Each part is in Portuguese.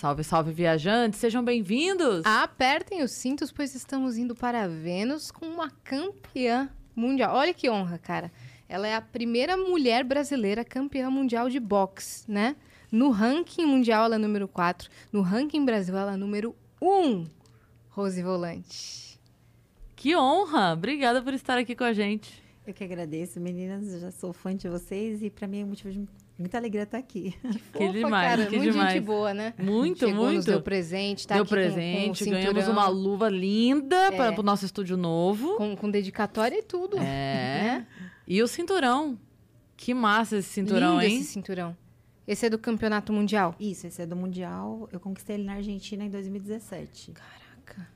Salve, salve, viajantes, sejam bem-vindos! Apertem os cintos, pois estamos indo para Vênus com uma campeã mundial. Olha que honra, cara. Ela é a primeira mulher brasileira campeã mundial de boxe, né? No ranking mundial, ela é número 4. No ranking Brasil, ela é número 1. Rose Volante. Que honra! Obrigada por estar aqui com a gente. Eu que agradeço, meninas. Eu já sou fã de vocês e para mim é um motivo de muita alegria estar aqui. Que Opa, demais, cara, que muito demais. gente boa, né? Muito, Chegou, muito. Nos deu presente, tá Deu aqui com- presente, com, ganhamos uma luva linda É. para o nosso estúdio novo. Com, com dedicatória e tudo. É. Né? E o cinturão. Que massa esse cinturão, Lindo hein? esse cinturão. Esse é do campeonato mundial? Isso, esse é do Mundial. Eu conquistei ele na Argentina em 2017. Caraca.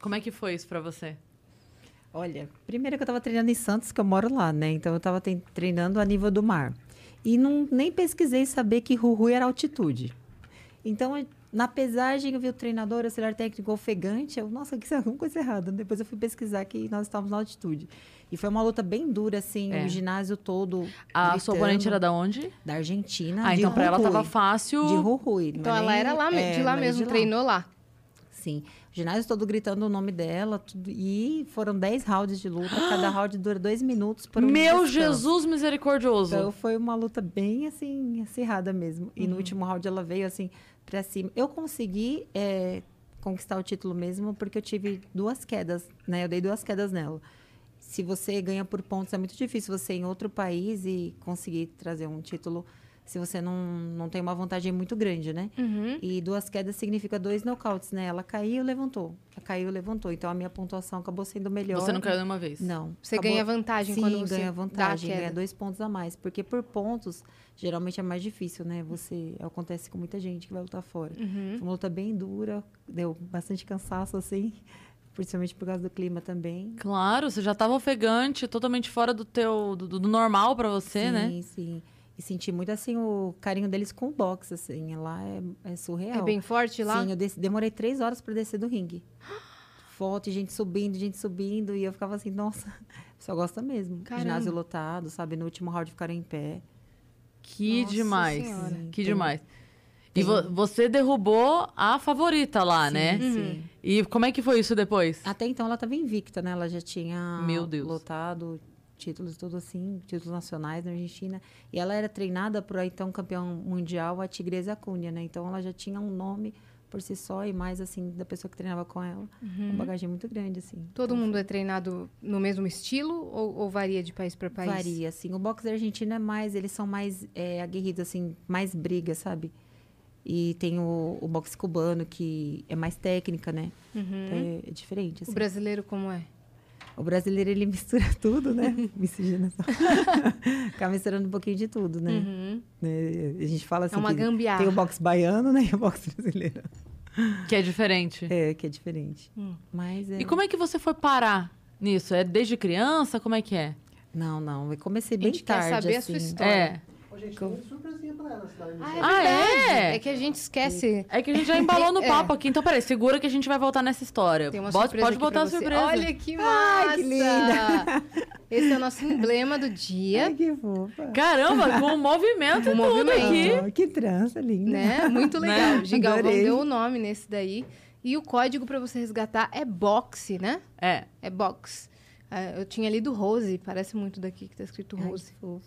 Como é que foi isso pra você? Olha, primeiro que eu estava treinando em Santos, que eu moro lá, né? Então eu estava treinando a nível do mar. E não, nem pesquisei saber que Rui era altitude. Então, na pesagem, eu vi o treinador, o auxiliar técnico ofegante. Eu, nossa, que isso é alguma coisa errada. Depois eu fui pesquisar que nós estávamos na altitude. E foi uma luta bem dura, assim, É. o ginásio todo. A sua gritando. oponente era da onde? Da Argentina. Ah, de então pra ela tava fácil. De Rui. Então ela era lá, me- de lá mesmo, treinou lá. Sim. Ginásio todo gritando o nome dela. Tudo, e foram 10 rounds de luta. Cada round dura dois minutos por um Meu. Jesus misericordioso. Então foi uma luta bem assim, acirrada mesmo. E Uhum. no último round ela veio assim pra cima. Eu consegui é, conquistar o título mesmo porque eu tive duas quedas, né? Eu dei duas quedas nela. Se você ganha por pontos, é muito difícil você ir em outro país e conseguir trazer um título se você não, não tem uma vantagem muito grande, né? Uhum. E duas quedas significa dois nocautes, né? Ela caiu, levantou. Ela caiu, levantou. Então a minha pontuação acabou sendo melhor. Você não caiu nenhuma vez? Não. Você Acabou- ganha vantagem Sim, quando você ganha vantagem, ganha dois pontos a mais. Porque por pontos, geralmente é mais difícil, né? Você acontece com muita gente que vai lutar fora. Uhum. Foi uma luta bem dura, deu bastante cansaço, assim, principalmente por causa do clima também. Claro, você já tava ofegante, totalmente fora do teu do, do normal pra você, sim, né? sim. E senti muito assim o carinho deles com o boxe, assim. Lá é, é surreal. É bem forte lá? Sim, eu demorei três horas para descer do ringue. Foto, gente subindo, gente subindo. E eu ficava assim, nossa, só gosta mesmo. Caramba. Ginásio lotado, sabe? No último round ficaram em pé. Que Nossa demais. Senhora. Que Tem- demais. E vo- você derrubou a favorita lá, né? Sim, sim. E como é que foi isso depois? Até então ela estava invicta, né? Ela já tinha Meu Deus. lotado títulos tudo assim, títulos nacionais na Argentina. E ela era treinada por então campeão mundial, a Tigresa Cunha, né? Então ela já tinha um nome por si só e mais assim da pessoa que treinava com ela. Uma bagagem muito grande assim. Todo Então, mundo é treinado no mesmo estilo ou, ou varia de país para país? Varia, assim. O boxe argentino é mais, eles são mais é, aguerridos, assim, mais briga, sabe? E tem o, o boxe cubano, que é mais técnica, né? Uhum. É, é diferente, O assim. brasileiro como é? O brasileiro, ele mistura tudo, né? Miscigenação. Acaba misturando um pouquinho de tudo, né? Uhum. Né? A gente fala assim É uma gambiarra. tem o boxe baiano, né? E o boxe brasileiro. Que é diferente. É, que é diferente. Hum. Mas é... E como é que você foi parar nisso? É desde criança? Como é que é? Não, não. Eu comecei A bem gente quer tarde, saber a assim. sua história. É. Gente, tem surpresinha pra ela, cidade Ah, é. Ah, é? É que a gente esquece. É que a gente já embalou no É. papo aqui. Então, peraí, segura que a gente vai voltar nessa história. Tem uma Bota- surpresa pode aqui botar pra a você. surpresa. Olha que massa! Ai, que linda! Esse é o nosso emblema do Ai, dia, que fofa. Caramba, com o movimento Com tudo movimento. aqui. Oh, que trança linda. né? Muito legal. Né? Gigalvão Adorei. deu o nome nesse daí. E o código para você resgatar é boxe, né? É. É box. Ah, eu tinha lido Rose, parece muito daqui que tá escrito Ai, Rose. que fofo.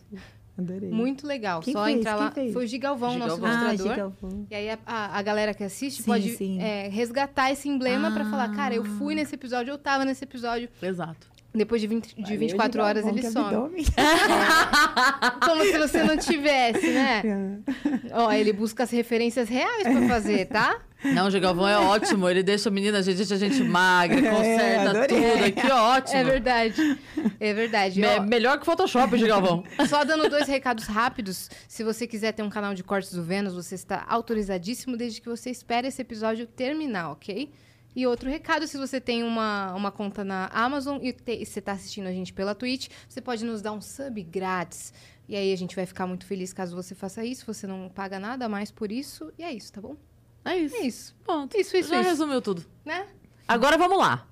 Adorei. Muito legal. Quem Só fez? entrar Quem lá. fez? Foi o Gigalvão, nosso Gigalvão. Ah, ilustrador. Gigalvão. E aí a, a- a galera que assiste Sim, pode sim. é, resgatar esse emblema pra Ah. falar, cara, eu fui nesse episódio, eu tava nesse episódio. Exato. Depois de, 20, de 24 horas ele some. some. Como se você não tivesse, né? É. Ó, ele busca as referências reais pra fazer, tá? Não, o Gigalvão é ótimo. Ele deixa a menina, a gente deixa a gente magra, conserta adorei. tudo. Aqui, ótimo. É verdade. É verdade. Me- melhor que Photoshop, Gigalvão. Só dando dois recados rápidos. Se você quiser ter um canal de cortes do Vênus, você está autorizadíssimo desde que você espere esse episódio terminar, ok? E outro recado, se você tem uma, uma conta na Amazon e te- e você está assistindo a gente pela Twitch, você pode nos dar um sub grátis. E aí a gente vai ficar muito feliz caso você faça isso. Você não paga nada mais por isso. E é isso, tá bom? É isso. É isso. Ponto. Isso, isso, Já isso. resumiu tudo. Né? Agora vamos lá.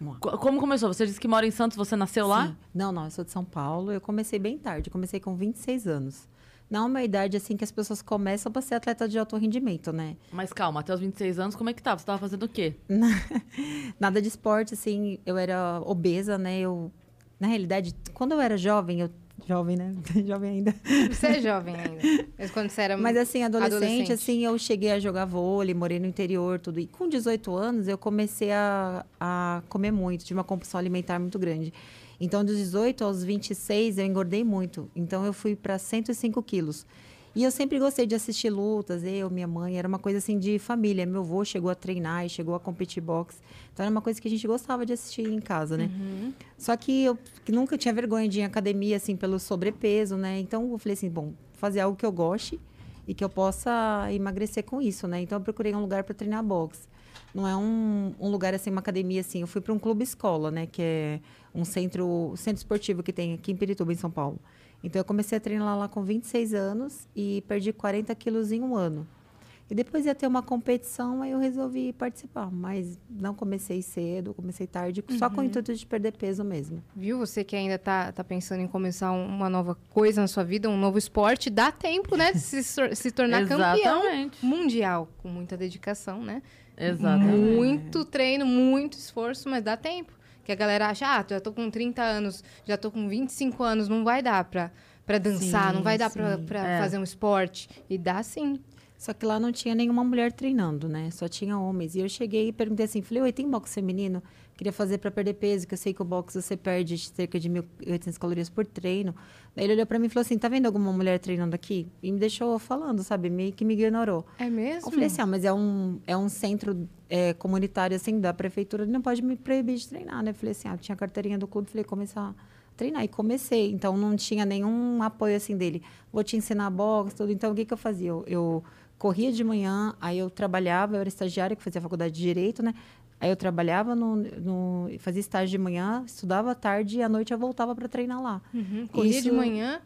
Vamos lá. Co- Como começou? Você disse que mora em Santos, você nasceu lá? Sim. Não, não, eu sou de São Paulo. Eu comecei bem tarde, eu comecei com 26 anos. Não é uma idade assim que as pessoas começam para ser atleta de alto rendimento, né? Mas calma, até os 26 anos, como é que tava? Você tava fazendo o quê? Nada de esporte, assim, eu era obesa, né? Eu, na realidade, quando eu era jovem, eu jovem, né? jovem ainda. Você é jovem ainda. Mas quando você era Mas assim, adolescente, adolescente. assim, eu cheguei a jogar vôlei, morei no interior, tudo. E com 18 anos, eu comecei a, a comer muito, tive uma compulsão alimentar muito grande. Então, dos 18 aos 26, eu engordei muito. Então, eu fui para 105 quilos. E eu sempre gostei de assistir lutas, eu, minha mãe, era uma coisa assim de família. Meu avô chegou a treinar e chegou a competir boxe. Então, era uma coisa que a gente gostava de assistir em casa, né? Só que eu nunca tinha vergonha de ir em academia, assim, pelo sobrepeso, né? Então, eu falei assim, bom, fazer algo que eu goste e que eu possa emagrecer com isso, né? Então, eu procurei um lugar para treinar boxe. Não é um, um lugar, assim, uma academia, assim. Eu fui para um clube escola, né? Que é um centro, centro esportivo que tem aqui em Pirituba, em São Paulo. Então, eu comecei a treinar lá com 26 anos e perdi 40 quilos em um ano. E depois ia ter uma competição, aí eu resolvi participar. Mas não comecei cedo, comecei tarde, só com o intuito de perder peso mesmo. Viu? Você que ainda tá, tá pensando em começar um- uma nova coisa na sua vida, um novo esporte, dá tempo, né? De se, se tornar campeão mundial. Com muita dedicação, né? Exatamente. Muito treino, muito esforço, mas dá tempo. Que a galera acha, ah, já tô com 30 anos, já tô com 25 anos, não vai dar pra, pra dançar, Sim, não vai dar pra, sim. pra É. fazer um esporte. E dá sim. Só que lá não tinha nenhuma mulher treinando, né? Só tinha homens. E eu cheguei e perguntei assim, falei, oi, tem boxe feminino? Queria fazer para perder peso, que eu sei que o boxe você perde cerca de 1.800 calorias por treino. Daí ele olhou para mim e falou assim, tá vendo alguma mulher treinando aqui? E me deixou falando, sabe? Meio que me ignorou. É mesmo? Eu falei assim, ah, mas é um, é um centro é, comunitário, assim, da prefeitura, ele não pode me proibir de treinar, né? Eu falei assim, ah, tinha a carteirinha do clube, falei, começar a treinar. E comecei, então não tinha nenhum apoio, assim, dele. Vou te ensinar boxe, tudo. Então, o que que eu fazia? Eu, eu corria de manhã, aí eu trabalhava, eu era estagiária, que fazia faculdade de Direito, né? Aí eu trabalhava, no, no, fazia estágio de manhã, estudava à tarde e à noite eu voltava para treinar lá. Uhum. Corria de manhã,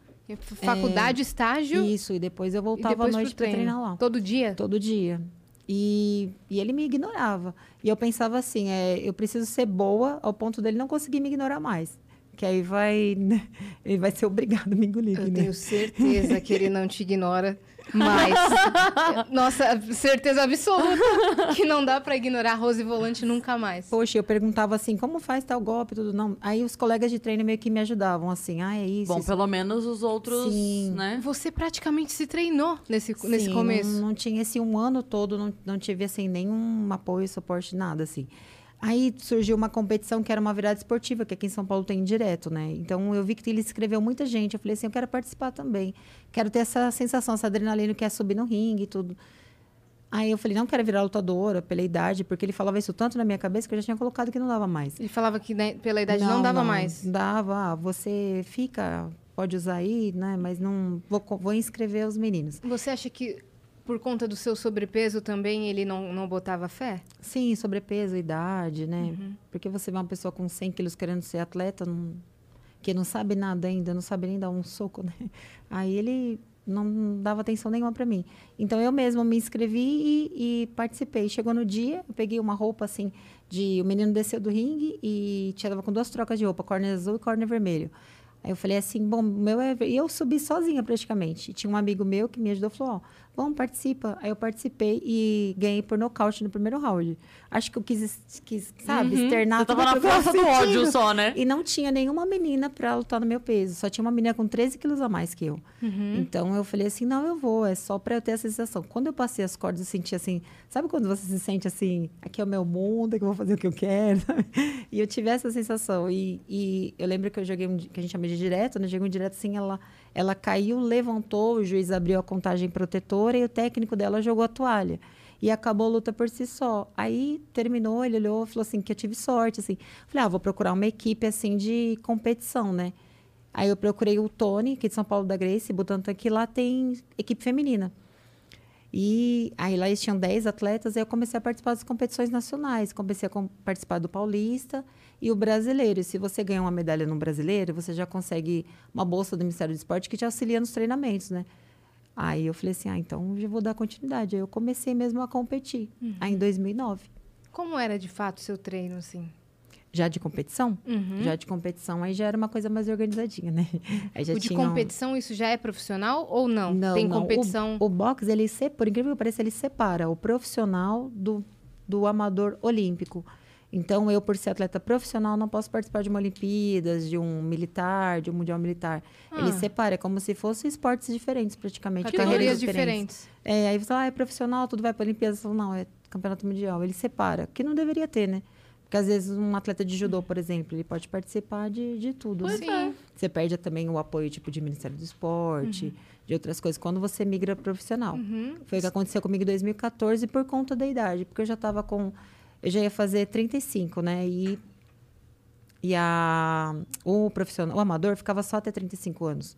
faculdade, estágio. Isso, e depois eu voltava depois à noite para treino. treinar lá. Todo dia? Todo dia. E, e ele me ignorava. E eu pensava assim, é, eu preciso ser boa ao ponto dele não conseguir me ignorar mais. Que aí vai, né, ele vai ser obrigado a me engolir. Eu né? tenho certeza que ele não te ignora mais. Nossa, certeza absoluta que não dá pra ignorar Rose Volante nunca mais. Poxa, eu perguntava assim, como faz tal golpe, tudo não. Aí os colegas de treino meio que me ajudavam, assim, ah, é isso. Bom, isso. pelo menos os outros, Sim. né? Você praticamente se treinou nesse, nesse Sim, começo. Não, não tinha esse um ano todo, não, não tive assim nenhum apoio, suporte, nada assim. Aí surgiu uma competição que era uma virada esportiva, que aqui em São Paulo tem direto, né? Então eu vi que ele escreveu muita gente. Eu falei assim, eu quero participar também. Quero ter essa sensação, essa adrenalina que é subir no ringue e tudo. Aí eu falei, não quero virar lutadora pela idade, porque ele falava isso tanto na minha cabeça que eu já tinha colocado que não dava mais. Ele falava que né, pela idade não, dava mais. Dava, ah, você fica, pode usar aí, né? Mas não vou, vou inscrever os meninos. Você acha que por conta do seu sobrepeso também ele não, não botava fé? Sim, sobrepeso, idade, né? Uhum. Porque você vê uma pessoa com 100 quilos querendo ser atleta, não- que não sabe nada ainda, não sabe nem dar um soco, né? Aí ele não dava atenção nenhuma para mim. Então eu mesma me inscrevi e, e participei. Chegou no dia, eu peguei uma roupa assim de o menino desceu do ringue e tinha tava com duas trocas de roupa, corner azul e corner vermelho. Aí eu falei assim, bom, meu é. E eu subi sozinha praticamente. E tinha um amigo meu que me ajudou, falou: Ó, vamos, participa. Aí eu participei e ganhei por nocaute no primeiro round. Acho que eu quis, quis sabe, externar Uhum. Você tava na que força do ódio só, né? E não tinha nenhuma menina pra lutar no meu peso. Só tinha uma menina com 13 quilos a mais que eu. Então eu falei assim: não, eu vou, é só pra eu ter essa sensação. Quando eu passei as cordas, eu senti assim. Sabe quando você se sente assim, aqui é o meu mundo, aqui eu vou fazer o que eu quero? E eu tive essa sensação. E, e eu lembro que eu joguei um, que a gente chama de direto, né? Joguei um direto assim, ela, ela caiu, levantou, o juiz abriu a contagem protetora e o técnico dela jogou a toalha. E acabou a luta por si só. Aí terminou, ele olhou falou assim: que eu tive sorte. Assim. Falei, ah, vou procurar uma equipe assim de competição, né? Aí eu procurei o Tony, aqui de São Paulo da Grace, Butantan, que lá tem equipe feminina. E aí lá eles tinham 10 atletas, aí eu comecei a participar das competições nacionais. Comecei a participar do Paulista e o brasileiro. E se você ganhar uma medalha no brasileiro, você já consegue uma bolsa do Ministério do Esporte que te auxilia nos treinamentos, né? Aí eu falei assim, ah, então já vou dar continuidade. Aí eu comecei mesmo a competir, aí em 2009. Como era de fato o seu treino, assim? Já de competição? Uhum. Já de competição, aí já era uma coisa mais organizadinha, né? Aí já o de tinha um- competição, isso já é profissional ou não? Não, Tem não. O- competição. O, boxe, ele, se- por incrível que pareça, ele separa o profissional do, do amador olímpico. Então, eu, por ser atleta profissional, não posso participar de uma Olimpíadas, de um militar, de um mundial militar. Ele Ah. separa, é como se fossem esportes diferentes, praticamente. Categorias carreiras diferentes. É, aí você fala, ah, é profissional, tudo vai para Olimpíadas. Não, é campeonato mundial. Ele separa, que não deveria ter, né? Porque às vezes um atleta de judô, por exemplo, ele pode participar de, de tudo. né? Pois é. Você perde também o apoio tipo de Ministério do Esporte, de outras coisas, quando você migra profissional. Foi o que aconteceu comigo em 2014 por conta da idade, porque eu já estava com. Eu já ia fazer 35, né? E, e a, o profissional, o amador ficava só até 35 anos.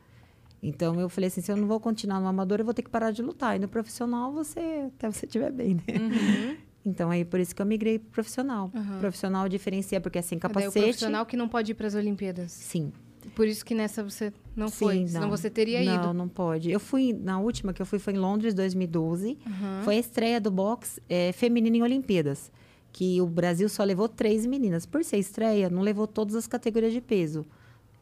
Então eu falei assim, se eu não vou continuar no amador, eu vou ter que parar de lutar. E no profissional, você até você estiver bem, né? Uhum. Então aí por isso que eu migrei pro profissional. Profissional diferencia porque Daí o capacete. profissional que não pode ir para as Olimpíadas. Sim. Por isso que nessa você não Sim, foi. Senão você teria não, ido. Não, pode. Eu fui, na última que eu fui foi em Londres, 2012. Foi a estreia do boxe eh, feminino em Olimpíadas. Que o Brasil só levou três meninas. Por ser estreia, não levou todas as categorias de peso.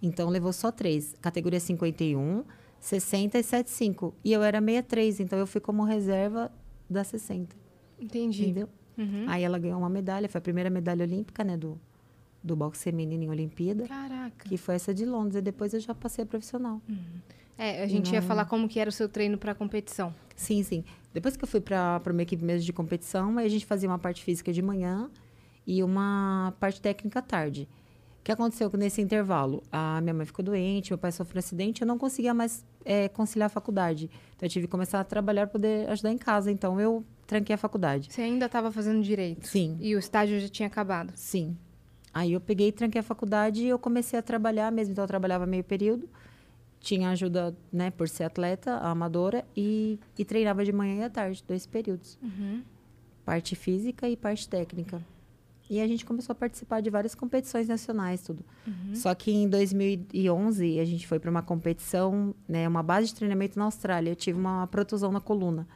Então, levou só três. Categoria 51, 60 e 75. E eu era 63, então eu fui como reserva da 60. Entendi. Entendeu? Aí ela ganhou uma medalha, foi a primeira medalha olímpica, né, do, do boxe feminino em Olimpíada. Caraca. Que foi essa de Londres. E depois eu já passei a profissional. É, a gente ia falar como que era o seu treino para competição. Sim, sim. Depois que eu fui para uma equipe mesmo de competição, aí a gente fazia uma parte física de manhã e uma parte técnica à tarde. O que aconteceu nesse intervalo? A minha mãe ficou doente, meu pai sofreu um acidente, eu não conseguia mais eh, conciliar a faculdade. Então eu tive que começar a trabalhar para poder ajudar em casa. Então eu tranquei a faculdade. Você ainda estava fazendo direito. Sim. E o estágio já tinha acabado. Sim. Aí eu peguei, tranquei a faculdade e eu comecei a trabalhar mesmo. Então eu trabalhava meio período, tinha ajuda, né, por ser atleta, amadora, e, e treinava de manhã e à tarde, dois períodos. Parte física e parte técnica. E a gente começou a participar de várias competições nacionais, tudo. Só que em 2011 a gente foi para uma competição, né, uma base de treinamento na Austrália. Eu tive uma protusão na coluna.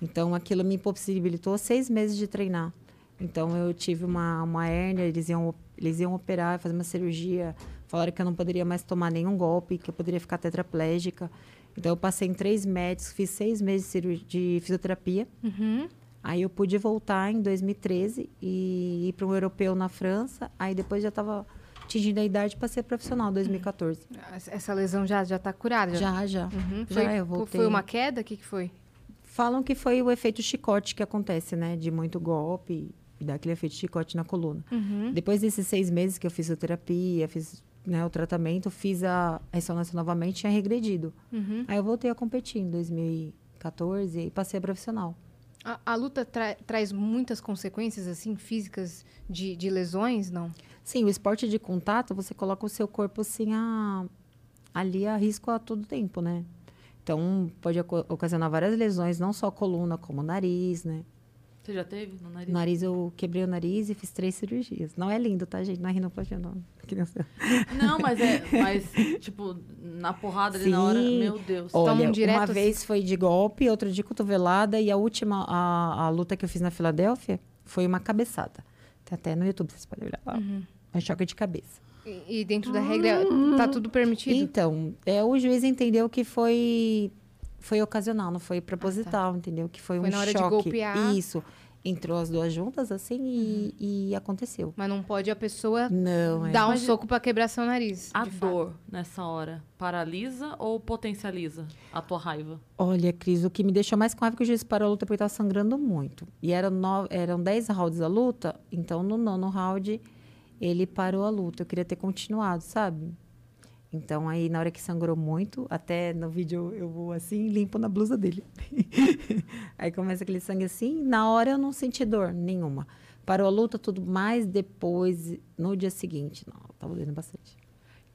Então aquilo me impossibilitou seis meses de treinar. Então eu tive uma, uma hérnia, eles iam, eles iam operar, fazer uma cirurgia. Falaram que eu não poderia mais tomar nenhum golpe, que eu poderia ficar tetraplégica. Então eu passei em três médicos, fiz seis meses de, fisioterapia. Aí eu pude voltar em 2013 e ir para um europeu na França. Aí depois já estava atingindo a idade para ser profissional, 2014. Essa lesão já já está curada? Já, já. Uhum. Já Foi, eu voltei. foi uma queda? O que, que foi? Falam que foi o efeito chicote que acontece, né? De muito golpe e dá aquele efeito chicote na coluna. Uhum. Depois desses seis meses que eu fiz fisioterapia, fiz né, o tratamento, fiz a ressonância novamente, tinha regredido. Uhum. Aí eu voltei a competir em 2014 e passei a profissional. A, a luta tra- traz muitas consequências, assim, físicas de, de lesões, não? Sim, o esporte de contato, você coloca o seu corpo assim a, ali a risco a todo tempo, né? Então, pode ocasionar várias lesões, não só a coluna, como o nariz, né? Você já teve no nariz? Nariz, eu quebrei o nariz e fiz três cirurgias. Não é lindo, tá, gente? Não é rinoplastia, não. Criança. Não, mas é. Mas, tipo, na porrada ali na hora. Sim. Meu Deus. Olha, direto uma assim? vez foi de golpe, outra de cotovelada e a última, a, a luta que eu fiz na Filadélfia foi uma cabeçada. Tem até no YouTube, vocês podem olhar lá. Uhum. É choque de cabeça. E, e dentro da regra, tá tudo permitido? Então, é, o juiz entendeu que foi foi ocasional, não foi proposital, entendeu? Que foi, Foi um na hora de choque. golpear. Isso. Entrou as duas juntas, assim, e, e aconteceu. Mas não pode a pessoa Não, é. dar um Mas- soco pra quebrar seu nariz. A de fato. dor nessa hora paralisa ou potencializa a tua raiva? Olha, Cris, o que me deixou mais com raiva é que o juiz parou a luta porque estava sangrando muito. E eram, no, eram 10 rounds a luta, então no nono round ele parou a luta. Eu queria ter continuado, sabe? Então aí, na hora que sangrou muito, até no vídeo eu vou assim e limpo na blusa dele. aí começa aquele sangue assim, na hora eu não senti dor nenhuma. Parou a luta, tudo mais depois, no dia seguinte. Não, tava doendo bastante.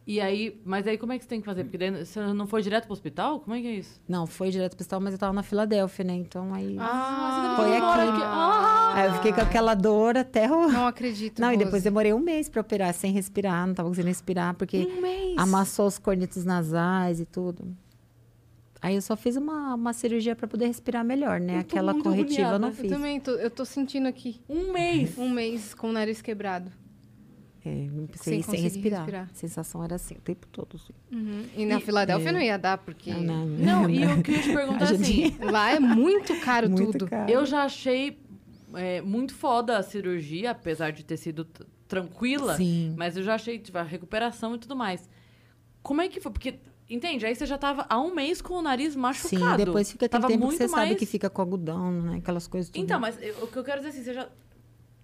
E aí, mas aí como é que você tem que fazer? Porque daí você não foi direto pro hospital? Como é que é isso? Não, foi direto pro hospital, mas eu tava na Filadélfia, né? Então aí. Ah, Foi aqui. Ah, Aí eu fiquei com aquela dor até o. Não acredito. Não, e Rose. depois demorei um mês pra operar, sem respirar, não tava conseguindo respirar, porque Um mês. amassou os cornetos nasais e tudo. Aí eu só fiz uma, uma cirurgia pra poder respirar melhor, né? Eu Aquela corretiva eu não Eu fiz. também, tô, eu tô sentindo aqui um mês. um mês com o nariz quebrado. É, não Sem sem, respirar. respirar. A sensação era assim, o tempo todo. Assim. E na E- Filadélfia é. não ia dar, porque Não, Não, e eu queria te perguntar gente- assim, lá é muito caro Muito tudo. caro. eu já achei é, muito foda a cirurgia, apesar de ter sido tranquila, Sim. mas eu já achei tipo, a recuperação e tudo mais. Como é que foi? Porque, entende? Aí você já tava há um mês com o nariz Sim, machucado. depois fica aquele tava tempo que muito você mais... sabe que fica com algodão, né? Aquelas coisas tudo. Então, mas eu- o que eu quero dizer assim, você já...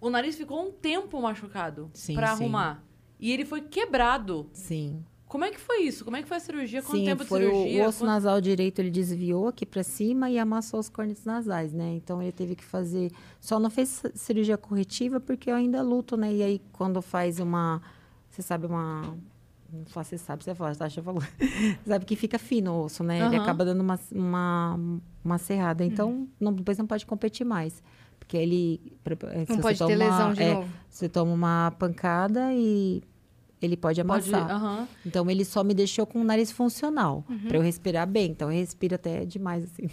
O nariz ficou um tempo machucado Sim, sim. arrumar. E ele foi quebrado. Sim. Como é que foi isso? Como é que foi a cirurgia? Quanto Sim, tempo foi de cirurgia? o osso Quanto- nasal direito, ele desviou aqui pra cima e amassou os cornetos nasais, né? Então ele teve que fazer. Só não fez cirurgia corretiva porque eu ainda luto, né? E aí quando faz uma. Você sabe, uma. Não você sabe, você fala, tá? Eu falar. sabe que fica fino o osso, né? Ele Aham. acaba dando uma, uma, uma serrada. Então, não, depois não pode competir mais. Porque ele. se Não você pode ter toma- lesão de é, novo. Você toma uma pancada e ele pode Pode... amassar. aham. Então ele só me deixou com o nariz funcional, Uhum. pra eu respirar bem. Então eu respiro até demais assim.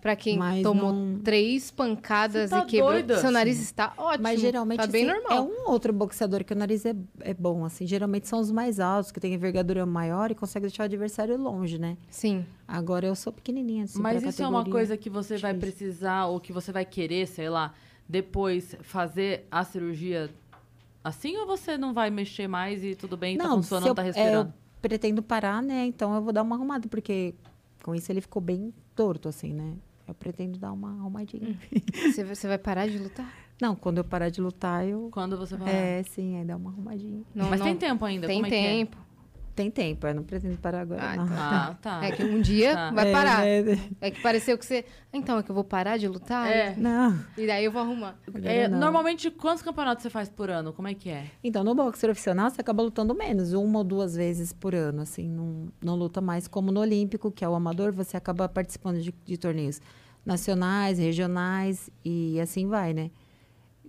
Pra quem Mas tomou não- três pancadas tá e quebrou, doida? seu nariz está ótimo. Mas geralmente tá bem assim, normal. é um outro boxeador que o nariz é, é bom assim. Geralmente são os mais altos, que têm envergadura maior e conseguem deixar o adversário longe, né? Sim. Agora eu sou pequenininha assim, Mas isso é uma coisa que você vai difícil. precisar ou que você vai querer, sei lá, depois fazer a cirurgia assim ou você não vai mexer mais e tudo bem, tá Não, funcionando, se eu, tá é, respirando? eu pretendo parar, né? Então eu vou dar uma arrumada, porque com isso ele ficou bem torto, assim, né? Eu pretendo dar uma arrumadinha. Você, você vai parar de lutar? Não, quando eu parar de lutar, eu. Quando você vai. É, sim, aí dá uma arrumadinha. Não, Mas não- tem tempo ainda, Tem como é que é? Tem tempo, eu não pretendo parar agora, Ah, não. então Ah, tá. É que um dia Tá. vai É, parar. né? É que pareceu que você. Então, é que eu vou parar de lutar? É. Não. E daí eu vou arrumar. É, não. normalmente, quantos campeonatos você faz por ano? Como é que é? Então, no boxe profissional, você acaba lutando menos, uma ou duas vezes por ano, assim, não, não luta mais como no Olímpico, que é o amador, você acaba participando de, de torneios nacionais, regionais e assim vai, né?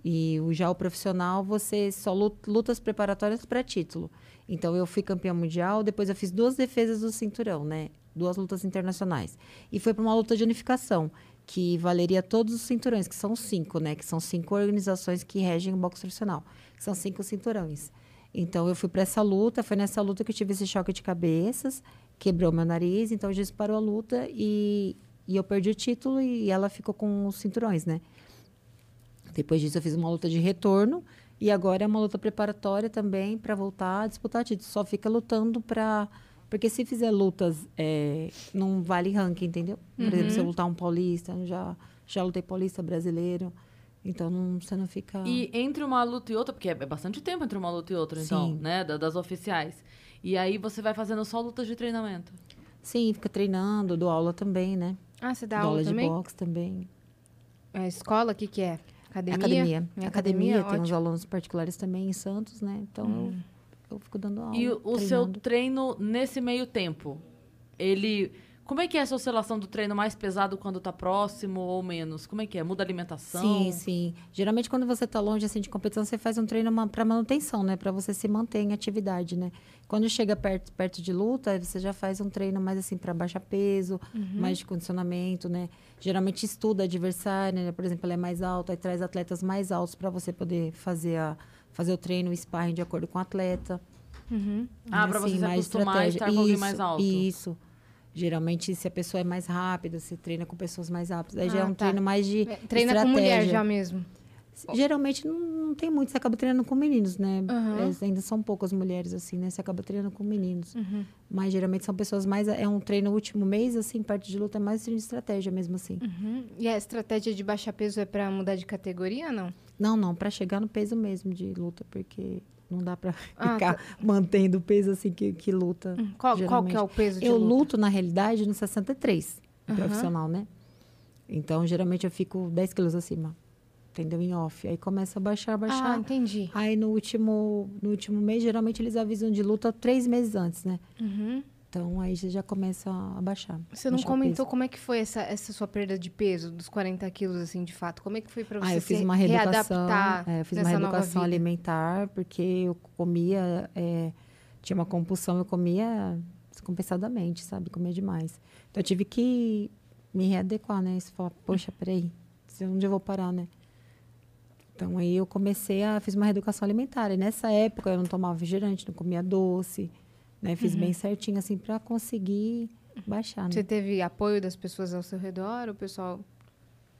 E já o profissional, você só luta, lutas preparatórias para título. Então, eu fui campeã mundial, depois eu fiz duas defesas do cinturão, né? Duas lutas internacionais. E foi para uma luta de unificação, que valeria todos os cinturões, que são cinco, né? Que são cinco organizações que regem o boxe. Que são cinco cinturões. Então, eu fui para essa luta, foi nessa luta que eu tive esse choque de cabeças, quebrou meu nariz, então o juiz parou a luta e, e eu perdi o título e ela ficou com os cinturões, né? Depois disso, eu fiz uma luta de retorno e agora é uma luta preparatória também para voltar a disputar título. Só fica lutando para. Porque se fizer lutas, é, não vale ranking, entendeu? Por exemplo, se eu lutar um paulista, já, já lutei paulista brasileiro. Então não, você não fica. E entre uma luta e outra, porque é bastante tempo entre uma luta e outra, então, Sim. né? da- Das oficiais. E aí você vai fazendo só lutas de treinamento. Sim, fica treinando, dou aula também, né? Ah, você dá Dou aula aula de também? boxe também. É escola, o que, que é? Academia? Academia. Em Academia, tem uns alunos particulares também em Santos, né? Então eu, eu fico dando aula. E o, o seu treinando. treino nesse meio tempo, ele. Como é que é essa oscilação do treino mais pesado quando tá próximo ou menos? Como é que é? Muda a alimentação? Sim, sim. Geralmente, quando você está longe assim, de competição, você faz um treino para manutenção, né? Para você se manter em atividade, né? Quando chega perto, perto de luta, você já faz um treino mais assim para baixar peso, mais de condicionamento, né? Geralmente estuda adversário, né? Por exemplo, ela é mais alta, aí traz atletas mais altos para você poder fazer, a, fazer o treino, o sparring de acordo com o atleta. Uhum. Ah, pra você se acostumar a estar com alguém mais alto. Isso. Geralmente, se a pessoa é mais rápida, você treina com pessoas mais rápidas. Aí já é Ah, um tá. treino mais de É, Treina com mulher estratégia. já mesmo. Geralmente não, não tem muito, você acaba treinando com meninos, né? Aham. É, ainda são poucas mulheres, assim, né? Você acaba treinando com meninos. Uhum. Mas geralmente são pessoas mais. É um treino último mês, assim, parte de luta, é mais treino de estratégia mesmo, assim. Uhum. E a estratégia de baixar peso é pra mudar de categoria ou não? Não, não, pra chegar no peso mesmo de luta, porque não dá pra Ah, ficar mantendo o peso assim que, que luta. Hum, Qual, qual que é o peso de Eu luta? luto, na realidade, no 63, no Aham. profissional, né? Então, geralmente eu fico 10 quilos acima, entendeu? Em off. Aí começa a baixar, Ah, baixar. entendi. Aí no último, no último mês, geralmente eles avisam de luta três meses antes, né? Uhum. Então aí você já começa a baixar. Você não baixar comentou como é que foi essa, essa sua perda de peso, dos 40 quilos, assim, de fato? Como é que foi pra você Ah, eu fiz se uma reeducação. readaptar é, eu fiz uma reeducação alimentar, porque eu comia. é, tinha uma compulsão, eu comia descompensadamente, sabe? Comia demais. Então eu tive que me readequar, né? Você fala, poxa, peraí, onde eu vou parar, né? Então aí eu comecei a. Fiz uma reeducação alimentar. E nessa época eu não tomava refrigerante, não comia doce, né? Fiz bem certinho, assim, para conseguir baixar, né? Você teve apoio das pessoas ao seu redor? O pessoal,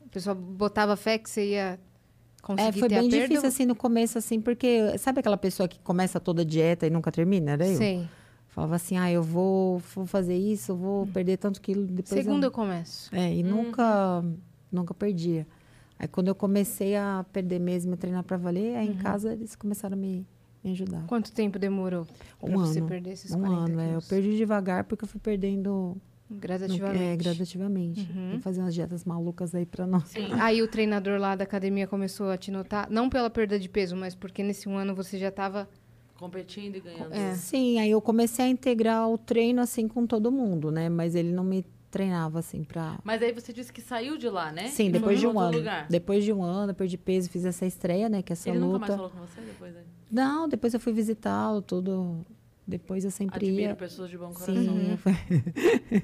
o pessoal botava fé que você ia conseguir É, foi bem perda? difícil assim no começo, assim, porque sabe aquela pessoa que começa toda a dieta e nunca termina? Era eu. Sei. Falava assim, ah, eu vou, vou fazer isso, eu vou perder tanto quilo depois. Segundo eu eu... começo. É, e nunca, nunca perdia. Aí quando eu comecei a perder mesmo, a treinar pra valer, aí em casa eles começaram a me, me ajudar. Quanto tempo demorou pra Um você ano. perder esses Um 40 ano, é. Eu perdi devagar porque eu fui perdendo no- Gradativamente. É, gradativamente. Uhum. Fazer umas dietas malucas aí pra não. Aí o treinador lá da academia começou a te notar, não pela perda de peso, mas porque nesse um ano você já estava Competindo e ganhando. É. Sim, aí eu comecei a integrar o treino assim com todo mundo, né? Mas ele não me treinava assim pra. Mas aí você disse que saiu de lá, né? Sim, depois de um ano. Lugar. Depois de um ano, eu perdi peso, fiz essa estreia, né? Que é essa Ele nunca luta. mais falou com você depois aí? Não, depois eu fui visitá-lo, tudo. Depois eu sempre Admiro ia. pessoas de bom coração. Sim,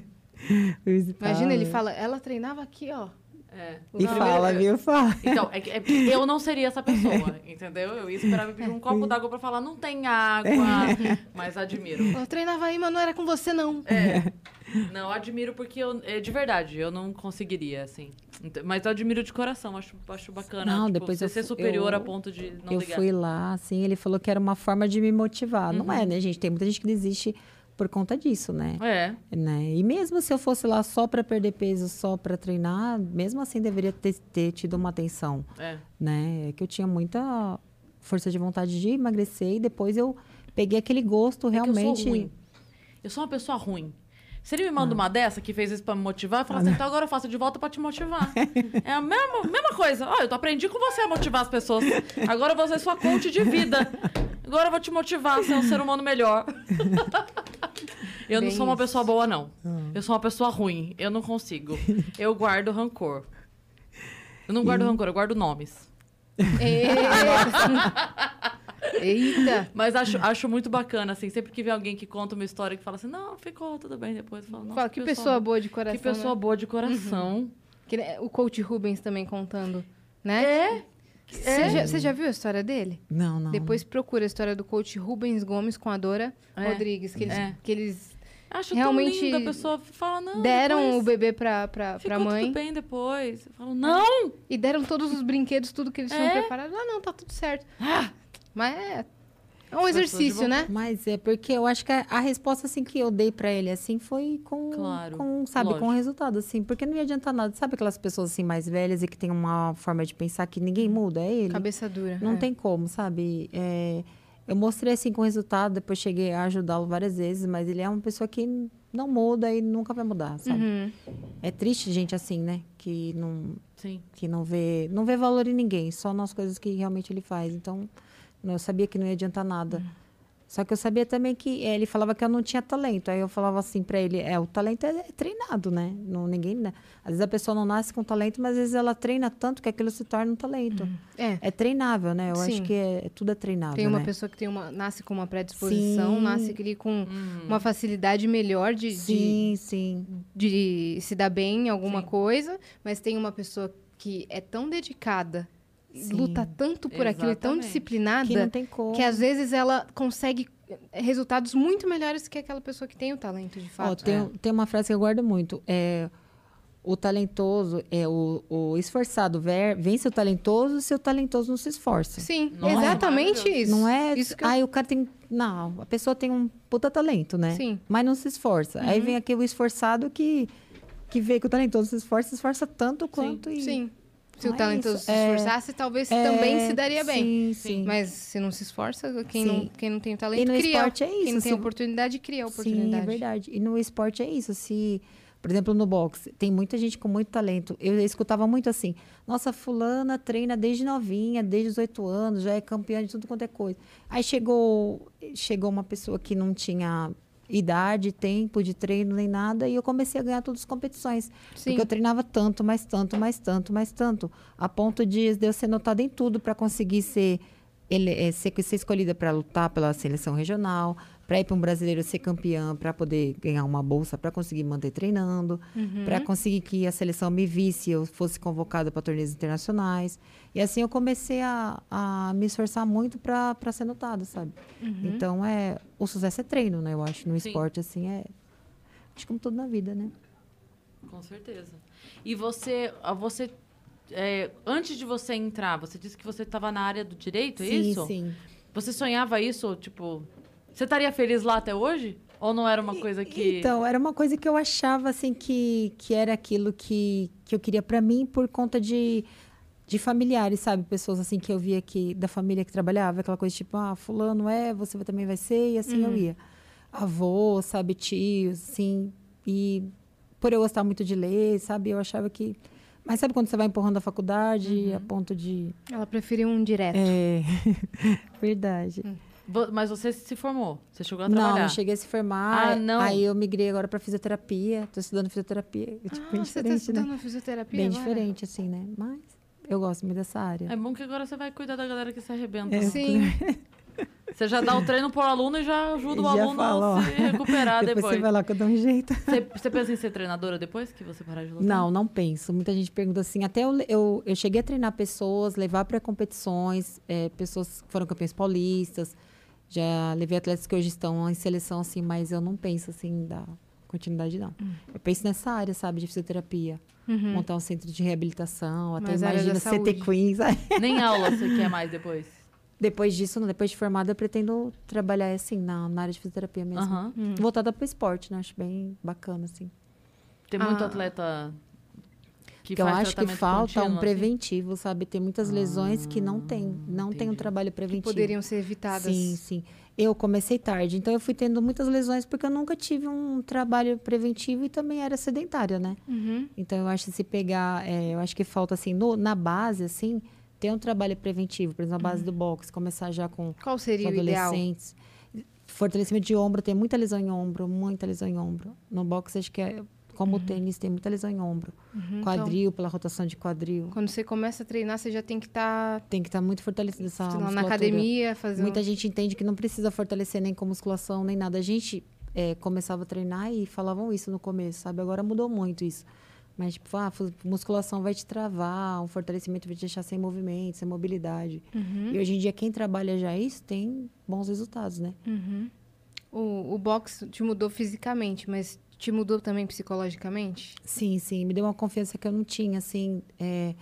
visitá-lo. Imagina, ele fala, ela treinava aqui, ó. É. E O fala, primeiro- viu? Fala. Então, é é eu não seria essa pessoa, entendeu? Eu ia esperar me pedir um copo d'água pra falar, não tem água, mas admiro. Eu treinava aí, mas não era com você, não. É. Não, admiro porque eu, é, de verdade, eu não conseguiria, assim. Mas eu admiro de coração, acho, acho bacana. Não, tipo, depois você eu ser superior eu- a ponto de não eu ligar. fui lá, assim, ele falou que era uma forma de me motivar. Não Uhum. é, né, gente? Tem muita gente que desiste por conta disso, né? É. né? E mesmo se eu fosse lá só para perder peso, só para treinar, mesmo assim deveria ter, ter tido uma atenção, É. né? É que eu tinha muita força de vontade de emagrecer e depois eu peguei aquele gosto É realmente. eu sou ruim. Eu sou uma pessoa ruim. Se ele me manda Ah. uma dessa que fez isso pra me motivar, eu falo assim, então agora eu faço de volta pra te motivar. é a mesma, mesma coisa. Ó, eu tô aprendi com você a motivar as pessoas. Agora eu vou ser sua coach de vida. Agora eu vou te motivar a ser um ser humano melhor. eu não sou uma pessoa boa, não. Ah. Eu sou uma pessoa ruim. Eu não consigo. Eu guardo rancor. Eu não guardo rancor, eu guardo nomes. Eita! Mas acho, acho muito bacana, assim, sempre que vem alguém que conta uma história que fala assim, não, ficou tudo bem depois. Eu falo, Nossa, Fala, que pessoa boa de coração. Que pessoa né? boa de coração. Que, né, o coach Rubens também contando, né? É? Você já, você já viu a história dele? Não, não. Depois procura a história do coach Rubens Gomes com a Dora É, Rodrigues, que eles, é. que eles Acho Realmente tão lindo. A pessoa fala, não. deram depois o bebê pra, pra, Ficou pra mãe tudo bem depois. Eu falo, não! e deram todos os brinquedos, tudo que eles tinham É. preparado. Ah, não, tá tudo certo. Mas é, é um exercício, né? Mas é porque eu acho que a, a resposta assim que eu dei pra ele assim foi com, Claro, com sabe, com lógico. resultado assim, porque não ia adiantar nada. Sabe aquelas pessoas assim mais velhas e que tem uma forma de pensar que ninguém muda, é ele. Cabeça dura. Não é. tem como, sabe? É, eu mostrei assim com resultado, depois cheguei a ajudá-lo várias vezes, mas ele é uma pessoa que não muda e nunca vai mudar, sabe? Uhum. É triste gente assim, né? Que não, Sim. que não vê, não vê valor em ninguém, só nas coisas que realmente ele faz. Então, eu sabia que não ia adiantar nada. Só que eu sabia também que eh, ele falava que eu não tinha talento. Aí eu falava assim pra ele, é, o talento é treinado, né? Não, ninguém, né? Às vezes a pessoa não nasce com talento, mas às vezes ela treina tanto que aquilo se torna um talento. É. É treinável, né? Eu Sim. acho que é, tudo é treinável, Tem uma né? pessoa que tem uma, nasce com uma predisposição, Sim. nasce ali com uma facilidade melhor de, de, Sim, sim. de se dar bem em alguma Sim. coisa, mas tem uma pessoa que é tão dedicada Sim. luta tanto por aquilo, é tão Exatamente. disciplinada, Que não tem como. que às vezes ela consegue eh, resultados muito melhores que aquela pessoa que tem o talento, de fato. tem, tem uma frase que eu guardo muito. É, o talentoso, é o, o esforçado ver- vence o talentoso se o talentoso não se esforça. Sim, Nossa, exatamente maravilhoso. isso. Não é. Isso que eu- Aí o cara tem. Não, a pessoa tem um puta talento, né? Sim. Mas não se esforça. Aí vem aquele esforçado que, que vê que o talentoso se esforça, se esforça tanto quanto. E, Sim. Se o Não é talentoso se É- esforçasse, talvez É, também se daria bem. Sim, sim. Mas se não se esforça, quem, Sim. não, quem não tem o talento E no cria. esporte é Quem isso, não tem se- oportunidade, cria a Sim, oportunidade. é verdade. E no esporte é isso. Se, por exemplo, no boxe, tem muita gente com muito talento. Eu escutava muito assim: nossa, fulana treina desde novinha, desde os oito anos, já é campeã de tudo quanto é coisa. Aí chegou, chegou uma pessoa que não tinha idade, tempo de treino nem nada, e eu comecei a ganhar todas as competições. Sim. Porque eu treinava tanto, mais tanto, mais tanto, mais tanto, a ponto de, de eu ser notada em tudo para conseguir ser, ele, eh, ser, ser escolhida para lutar pela seleção regional, para ir para um brasileiro ser campeã, para poder ganhar uma bolsa, para conseguir manter treinando, Uhum. para conseguir que a seleção me visse, eu fosse convocada para torneios internacionais. E assim eu comecei a, a me esforçar muito para ser notada, sabe? Uhum. Então é o sucesso é treino, né? Eu acho no Sim. esporte assim é acho como tudo na vida, né? Com certeza. E você, você é, antes de você entrar, você disse que você estava na área do direito, é sim, isso? sim. Você sonhava isso, tipo, você estaria feliz lá até hoje? Ou não era uma coisa que Então, era uma coisa que eu achava assim que, que era aquilo que, que eu queria para mim por conta de, de familiares, sabe? Pessoas assim que eu via que da família que trabalhava, aquela coisa tipo, ah, fulano é, você também vai ser, e assim eu ia. Avô, sabe, tios, assim, e por eu gostar muito de ler, sabe? Eu achava que mas sabe quando você vai empurrando a faculdade a ponto de Ela preferiu um direto. é verdade. Vo- Mas você se formou, você chegou a trabalhar. não cheguei a se formar. Ah, não? Aí eu migrei agora para fisioterapia. Tô estudando fisioterapia. É, tipo, Ah, bem você tá diferente, estudando né? fisioterapia Bem agora? diferente, assim, né? Mas eu gosto muito dessa área. É bom que agora você vai cuidar da galera que se arrebenta. É. né? Sim. Você já dá o treino pro aluno e já ajuda o Já aluno fala, a se recuperar depois, depois. você vai lá que eu dou um jeito. Você, você pensa em ser treinadora depois que você parar de lutar? Não, não penso. Muita gente pergunta assim. Até eu, eu, eu cheguei a treinar pessoas, levar para competições, é, pessoas que foram campeões paulistas. Já levei atletas que hoje estão em seleção, assim, mas eu não penso assim em dar continuidade, não. Hum. Eu penso nessa área, sabe, de fisioterapia. Uhum. Montar um centro de reabilitação, até da imagina CT saúde. Queen, sabe? Nem aula você quer mais depois? Depois disso, não, depois de formada, eu pretendo trabalhar assim, na, na área de fisioterapia mesmo. Aham. Voltada para o esporte, né? Acho bem bacana, assim. Tem muito Ah. atleta que eu acho que falta contínuo, um assim? preventivo, sabe? Tem muitas lesões que não tem. Não tem um entendi. trabalho preventivo. Poderiam ser evitadas. Sim, sim. Eu comecei tarde, então eu fui tendo muitas lesões porque eu nunca tive um trabalho preventivo e também era sedentária, né? Uhum. Então eu acho que se pegar, é, eu acho que falta assim, no- na base, assim, ter um trabalho preventivo, por exemplo, na base do boxe, começar já com Qual seria o ideal? adolescentes. Fortalecimento de ombro, tem muita lesão em ombro, muita lesão em ombro. No boxe, acho que é como o tênis, tem muita lesão em ombro. Uhum, Quadril, pela rotação de quadril. então, quando você começa a treinar, você já tem que estar Tem que estar muito fortalecido essa na musculatura. academia, fazer Muita um... gente entende que não precisa fortalecer nem com musculação, nem nada. A gente é, começava a treinar e falavam isso no começo, sabe? Agora mudou muito isso. Mas, tipo, ah, musculação vai te travar, um fortalecimento vai te deixar sem movimento, sem mobilidade. Uhum, E hoje em dia, quem trabalha já isso tem bons resultados, né? uhum. O, o boxe te mudou fisicamente, mas te mudou também psicologicamente? Sim, sim. Me deu uma confiança que eu não tinha, assim. é,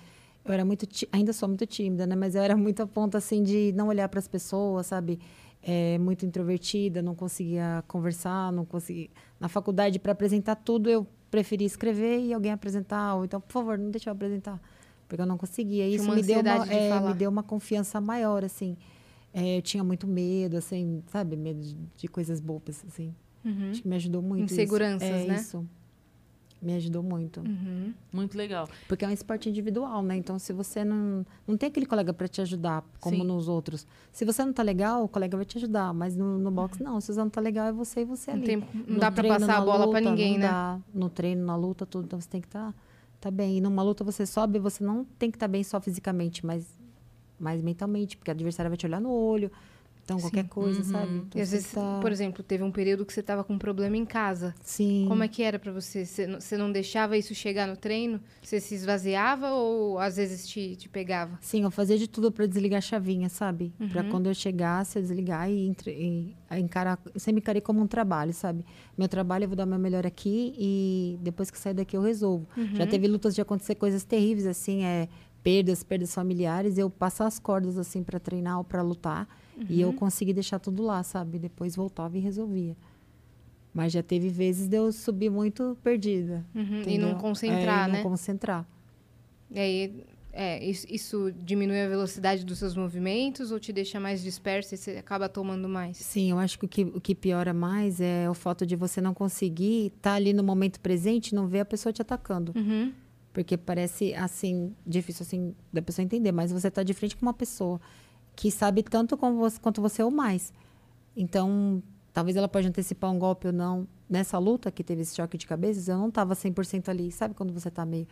eu era muito... Ainda sou muito tímida, né? Mas eu era muito a ponto, assim, de não olhar para as pessoas, sabe? É, muito introvertida, não conseguia conversar, não conseguia... Na faculdade, para apresentar tudo, eu preferia escrever e alguém apresentar. Ou então, por favor, não deixa eu apresentar. Porque eu não conseguia. Isso me deu, uma, de é, me deu uma confiança maior, assim. É, eu tinha muito medo, assim, sabe? Medo de, de coisas bobas, assim. Uhum. Acho que me ajudou muito isso. Inseguranças, é, né? isso. Me ajudou muito. Uhum. Muito legal. Porque é um esporte individual, né? Então, se você não. Não tem aquele colega para te ajudar, como Sim. nos outros. Se você não tá legal, o colega vai te ajudar. Mas no, no boxe, não. Se você não tá legal, é você e você Não, ali. tem, não No dá pra treino, passar a bola pra luta, ninguém, não né? dá. No treino, na luta, tudo. Então, você tem que estar tá, tá bem. E numa luta, você sobe, você não tem que estar bem só fisicamente, mas, mas mentalmente. Porque o adversário vai te olhar no olho. Então, qualquer coisa, sabe? Uhum. Então, E às vezes, tá- por exemplo, teve um período que você tava com um problema em casa. Sim. Como é que era pra você? Você não- deixava isso chegar no treino? Você se esvaziava ou às vezes te, te pegava? Sim, eu fazia de tudo para desligar a chavinha, sabe? Pra Uhum. quando eu chegasse, eu desligar e, entre, e encarar. eu Sempre encarei como um trabalho, sabe? Meu trabalho, eu vou dar o meu melhor aqui e depois que sair daqui eu resolvo. Uhum. Já teve lutas de acontecer coisas terríveis, assim, é perdas, perdas familiares, eu passar as cordas, assim, para treinar ou para lutar. E Uhum. eu consegui deixar tudo lá, sabe? Depois voltava e resolvia. Mas já teve vezes de eu subir muito perdida. Uhum, E não concentrar, é, e né? Não concentrar. E aí, é, isso, isso diminui a velocidade dos seus movimentos ou te deixa mais disperso e você acaba tomando mais? Sim, eu acho que o que, o que piora mais é o fato de você não conseguir estar ali no momento presente e não ver a pessoa te atacando. Uhum. Porque parece, assim, difícil, assim, da pessoa entender. Mas você está de frente com uma pessoa que sabe tanto você, quanto você ou mais. Então, talvez ela pode antecipar um golpe ou não. Nessa luta que teve esse choque de cabeças, eu não estava 100% ali. Sabe quando você está meio...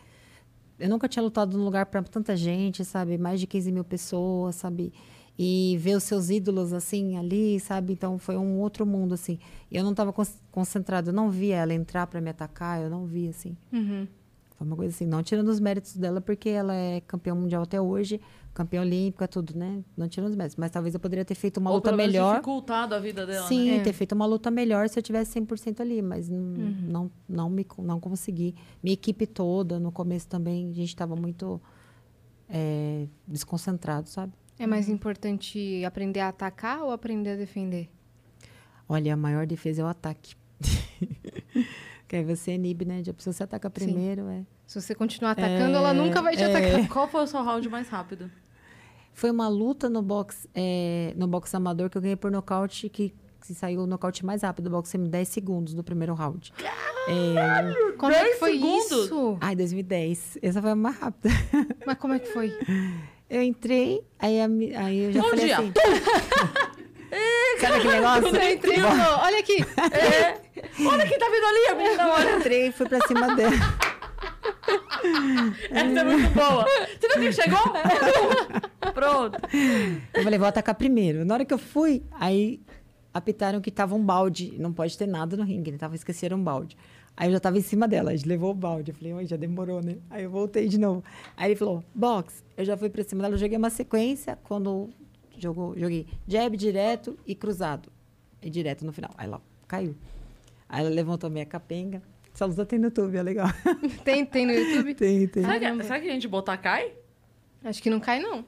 Eu nunca tinha lutado num lugar para tanta gente, sabe? Mais de 15 mil pessoas, sabe? E ver os seus ídolos, assim, ali, sabe? Então, foi um outro mundo, assim. Eu não estava concentrada. Eu não via ela entrar para me atacar. Eu não via, assim. Uhum. Foi uma coisa assim, não tirando os méritos dela, porque ela é campeã mundial até hoje, campeã olímpica, tudo, né? Não tirando os méritos. Mas talvez eu poderia ter feito uma Ou luta pelo menos melhor. dificultado a vida dela, Sim, né? É. ter feito uma luta melhor se eu tivesse 100% ali, mas não, não, não, me, não consegui. Minha equipe toda, no começo também, a gente estava muito é, desconcentrado, sabe? É mais importante aprender a atacar ou aprender a defender? Olha, a maior defesa é o ataque. que aí você inibe, né? Já precisa você ataca primeiro, é. Se você continuar atacando, ela nunca vai te atacar. Qual foi o seu round mais rápido? Foi uma luta no box, é, no box amador que eu ganhei por nocaute, que, que saiu o nocaute mais rápido do boxe em 10 segundos no primeiro round. É, Como é que 10 foi segundos? isso? ai, 2010. Essa foi a mais rápida. Mas como é que foi? Eu entrei, aí, a aí eu já Bom falei dia. assim... Sabe aquele negócio? Você entrou, olha aqui. Olha quem tá vindo ali, a menina, olha. Entrei e fui pra cima dela. Essa é muito boa. Você viu quem chegou? Pronto. Eu falei, vou atacar primeiro. Na hora que eu fui, aí apitaram que tava um balde. Não pode ter nada no ringue, né? Tava esqueceram um balde. Aí eu já tava em cima dela, a gente levou o balde. Eu falei, "Oi, já demorou, né? Aí eu voltei de novo. Aí ele falou, box. Eu já fui pra cima dela, eu joguei uma sequência quando jogou, joguei jab direto e cruzado. E direto no final. Aí ela caiu. Aí ela levantou minha capenga. Essa luta tem no YouTube, é legal. Tem, tem no YouTube? tem, tem. Será que, será que a gente botar cai? Acho que não cai, não.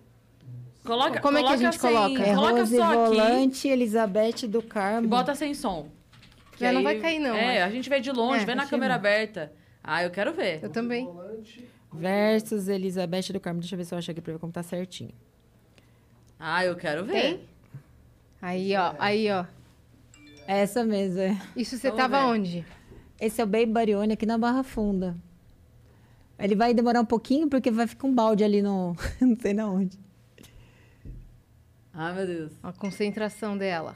Coloca, Como é que a coloca gente sem- coloca? É Coloca Rose só aqui Volante, Elizabeth do Carmo. e bota sem som. Que Já não vai cair, não, É, acho. a gente vê de longe, É, vê na câmera bom. aberta. Ah, eu quero ver. Eu também. Versus Elizabeth do Carmo. Deixa eu ver se eu acho aqui pra ver como tá certinho. Ah, eu quero ver. Tem? Aí, ó. Aí, ó. Essa mesmo, é. Isso você Vamos tava ver. onde? Esse é o Baby Barione aqui na Barra Funda. Ele vai demorar um pouquinho porque vai ficar um balde ali no. não sei na onde. Ai, meu Deus. A concentração dela.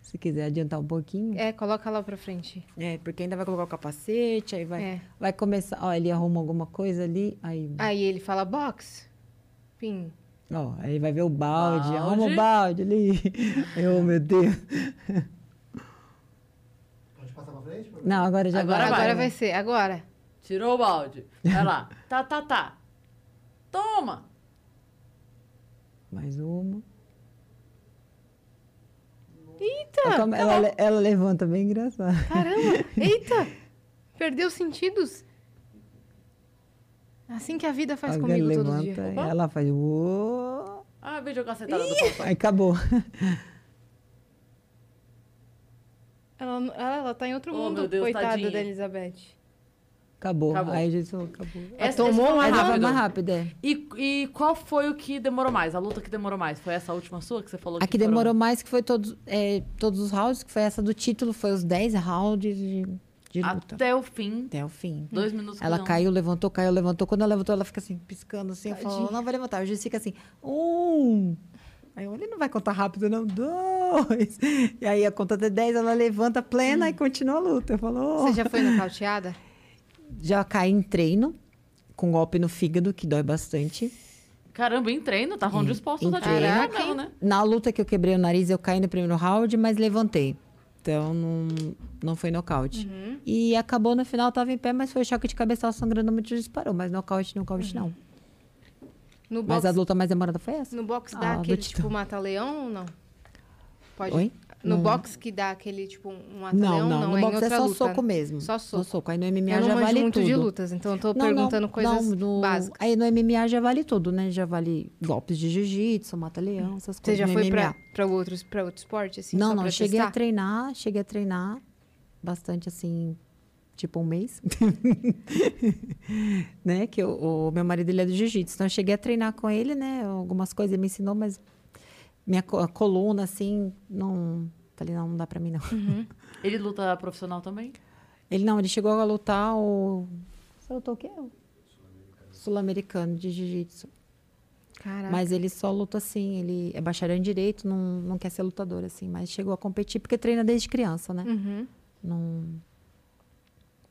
Se quiser adiantar um pouquinho. É, coloca lá pra frente. É, porque ainda vai colocar o capacete, aí vai, É. vai começar. Ó, ele arruma alguma coisa ali, aí. Aí ele fala box. Pim. Ó, aí vai ver o balde, Balde. arruma o balde ali. Eu, oh, meu Deus. Pode passar pra frente? pra- Não, agora já Agora vai. Agora vai ser. Agora. Tirou o balde. Vai lá. tá, tá, tá. Toma. Mais uma. Eita! Como ela, le- ela levanta bem engraçado. Caramba! Eita! Perdeu os sentidos? Assim que a vida faz Alguém comigo todo levanta dia. e ela faz. "Uô". Ah, veja a cacetada do papai. Aí acabou. Ela, ela, ela tá em outro Oh, mundo, Deus, coitada tadinha. da Elizabeth. Acabou. Acabou. Aí a gente falou, acabou. Essa, tomou mais Essa foi rápido. mais rápida, é. E, e qual foi o que demorou mais? A luta que demorou mais? Foi essa última sua que você falou A que que foram- demorou mais, que foi todos, é, todos os rounds, que foi essa do título, foi os 10 rounds de, de luta. Até o fim. Até o fim. Dois minutos Ela não. caiu, levantou, caiu, levantou. Quando ela levantou, ela fica assim, piscando assim. Eu falo, Tadinha. não vai levantar. O juiz fica assim, um. Aí eu, ele não vai contar rápido, não. Dois. E aí a conta até 10, ela levanta plena e continua a luta. Eu falo, "Oh." Você já foi nocauteada? já caí em treino, com golpe no fígado, que dói bastante. Caramba, em treino, estavam Em- dispostos em a te treino. pegar Caraca, mesmo, hein? né? Na luta que eu quebrei o nariz, eu caí no primeiro round, mas levantei. Então, não, não foi nocaute. Uhum. E acabou no final, tava em pé, mas foi choque de cabeça, sangrando muito e disparou. Mas nocaute, nocaute não. No Mas a luta mais demorada foi essa. no box Ah, dá do aquele, tipo, mata-leão ou não? Pode. Oi? No Não. box que dá aquele, tipo, um Não, mata-leão, não, não, no é boxe é só luta. soco mesmo. Só soco. Só soco. Aí no MMA Eu não já vale muito tudo. de lutas, então eu tô Não, perguntando não, coisas não, no- básicas. Aí no MMA já vale tudo, né? Já vale golpes de jiu-jitsu, mata-leão, essas Você coisas. já no foi pra, outros, pra outro esporte, assim? não, não, cheguei a treinar, cheguei a treinar bastante assim, tipo um mês. né? Que o, o meu marido ele é do jiu-jitsu, então eu cheguei a treinar com ele, né? Algumas coisas ele me ensinou, mas minha coluna assim, não, falei não, não dá pra mim não. Uhum. Ele luta profissional também? Ele não, ele chegou a lutar o Você lutou o quê? Sul-americano de jiu-jitsu. Caraca. Mas ele só luta assim, ele é bacharel em direito, não, não quer ser lutador assim, mas chegou a competir porque treina desde criança, né? Uhum. Não,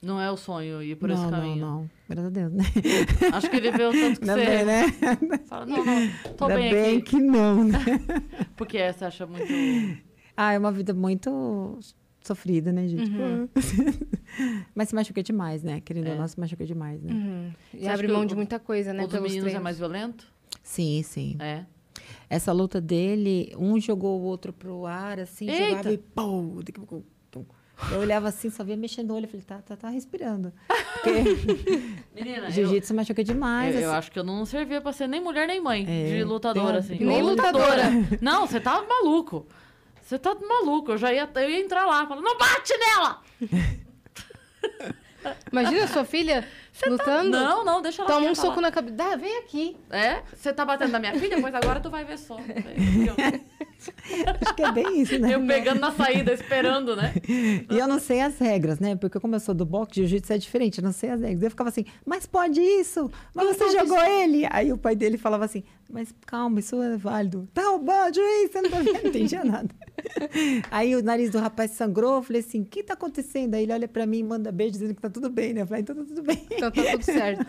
Não é o sonho ir por não, esse não, caminho. não. Graças a Deus, né? Acho que ele vê o tanto que Ainda você bem, né? fala, não, não, tô Ainda bem, bem aqui. que não, né? Porque essa acha muito... Ah, é uma vida muito sofrida, né, gente? Uhum. Mas se machuca demais, né? Querendo ou É. não, se machuca demais, né? Uhum. E abre mão o- de muita coisa, né? o dos meninos é treinos. mais violento? Sim, sim. É. Essa luta dele, um jogou o outro pro ar, assim, Eita! jogava e pô, daqui a pouco, tum. Eu olhava assim, só via mexendo o olho, eu falei, tá, tá, tá respirando. Porque Menina, eu, jiu-jitsu machuca demais. eu, eu assim. acho que eu não servia pra ser nem mulher nem mãe É, de lutadora, tem- assim. Nem Ou lutadora. Não, você tá maluco. Você tá maluco. Eu já ia, eu ia entrar lá, falar, não bate nela! Imagina a sua filha lutando. Não, não, deixa ela Toma um lá. soco na cabeça. Dá, vem aqui. É? Você tá batendo na minha filha? Pois agora tu vai ver só. Eu, Acho que é bem isso, né? eu pegando na saída, esperando, né? E eu não sei as regras, né? Porque como eu sou do boxe, jiu-jitsu é diferente, eu não sei as regras. Eu ficava assim, mas pode isso? Mas você jogou ele? Aí o pai dele falava assim, mas calma, isso é válido. Tá roubando, juiz, você não tá vendo? Não entendia nada. Aí o nariz do rapaz sangrou, eu falei assim, o que tá acontecendo? Aí ele olha pra mim e manda beijo dizendo que tá tudo bem, né? Eu falei, então tá tudo bem. Então tá tudo certo.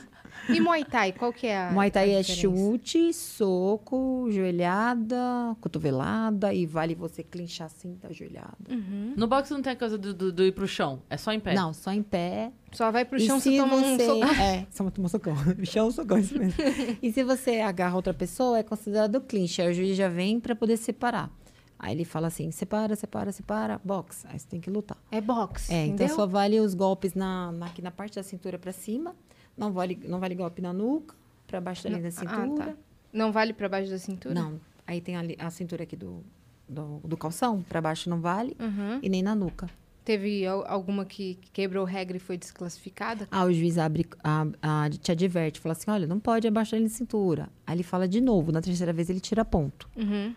E Muay Thai, qual que é a Muay Thai a é chute, soco, joelhada, cotovelada e vale você clinchar assim, tá joelhada. No boxe não tem a coisa do, do- do ir pro chão. É só em pé. Não, só em pé. Só vai pro E chão, se você toma um você... soco. É, só toma um socão. Chão, socão, isso mesmo. e se você agarra outra pessoa, é considerado clinch. Aí o juiz já vem para poder separar. Aí ele fala assim, separa, separa, separa, box. Aí você tem que lutar. É boxe, É, entendeu? então só vale os golpes na, na- aqui na parte da cintura para cima. Não vale, não vale golpe na nuca, para baixo da linha da Ah, cintura. tá. Não vale pra baixo da cintura? Não. Aí tem ali a cintura aqui do, do, do calção, para baixo não vale. Uhum. E nem na nuca. Teve al- alguma que que quebrou regra e foi desclassificada? Ah, o juiz abre, a, a- te adverte, fala assim, olha, não pode abaixar ele de cintura. Aí ele fala de novo, na terceira vez ele tira ponto. Uhum.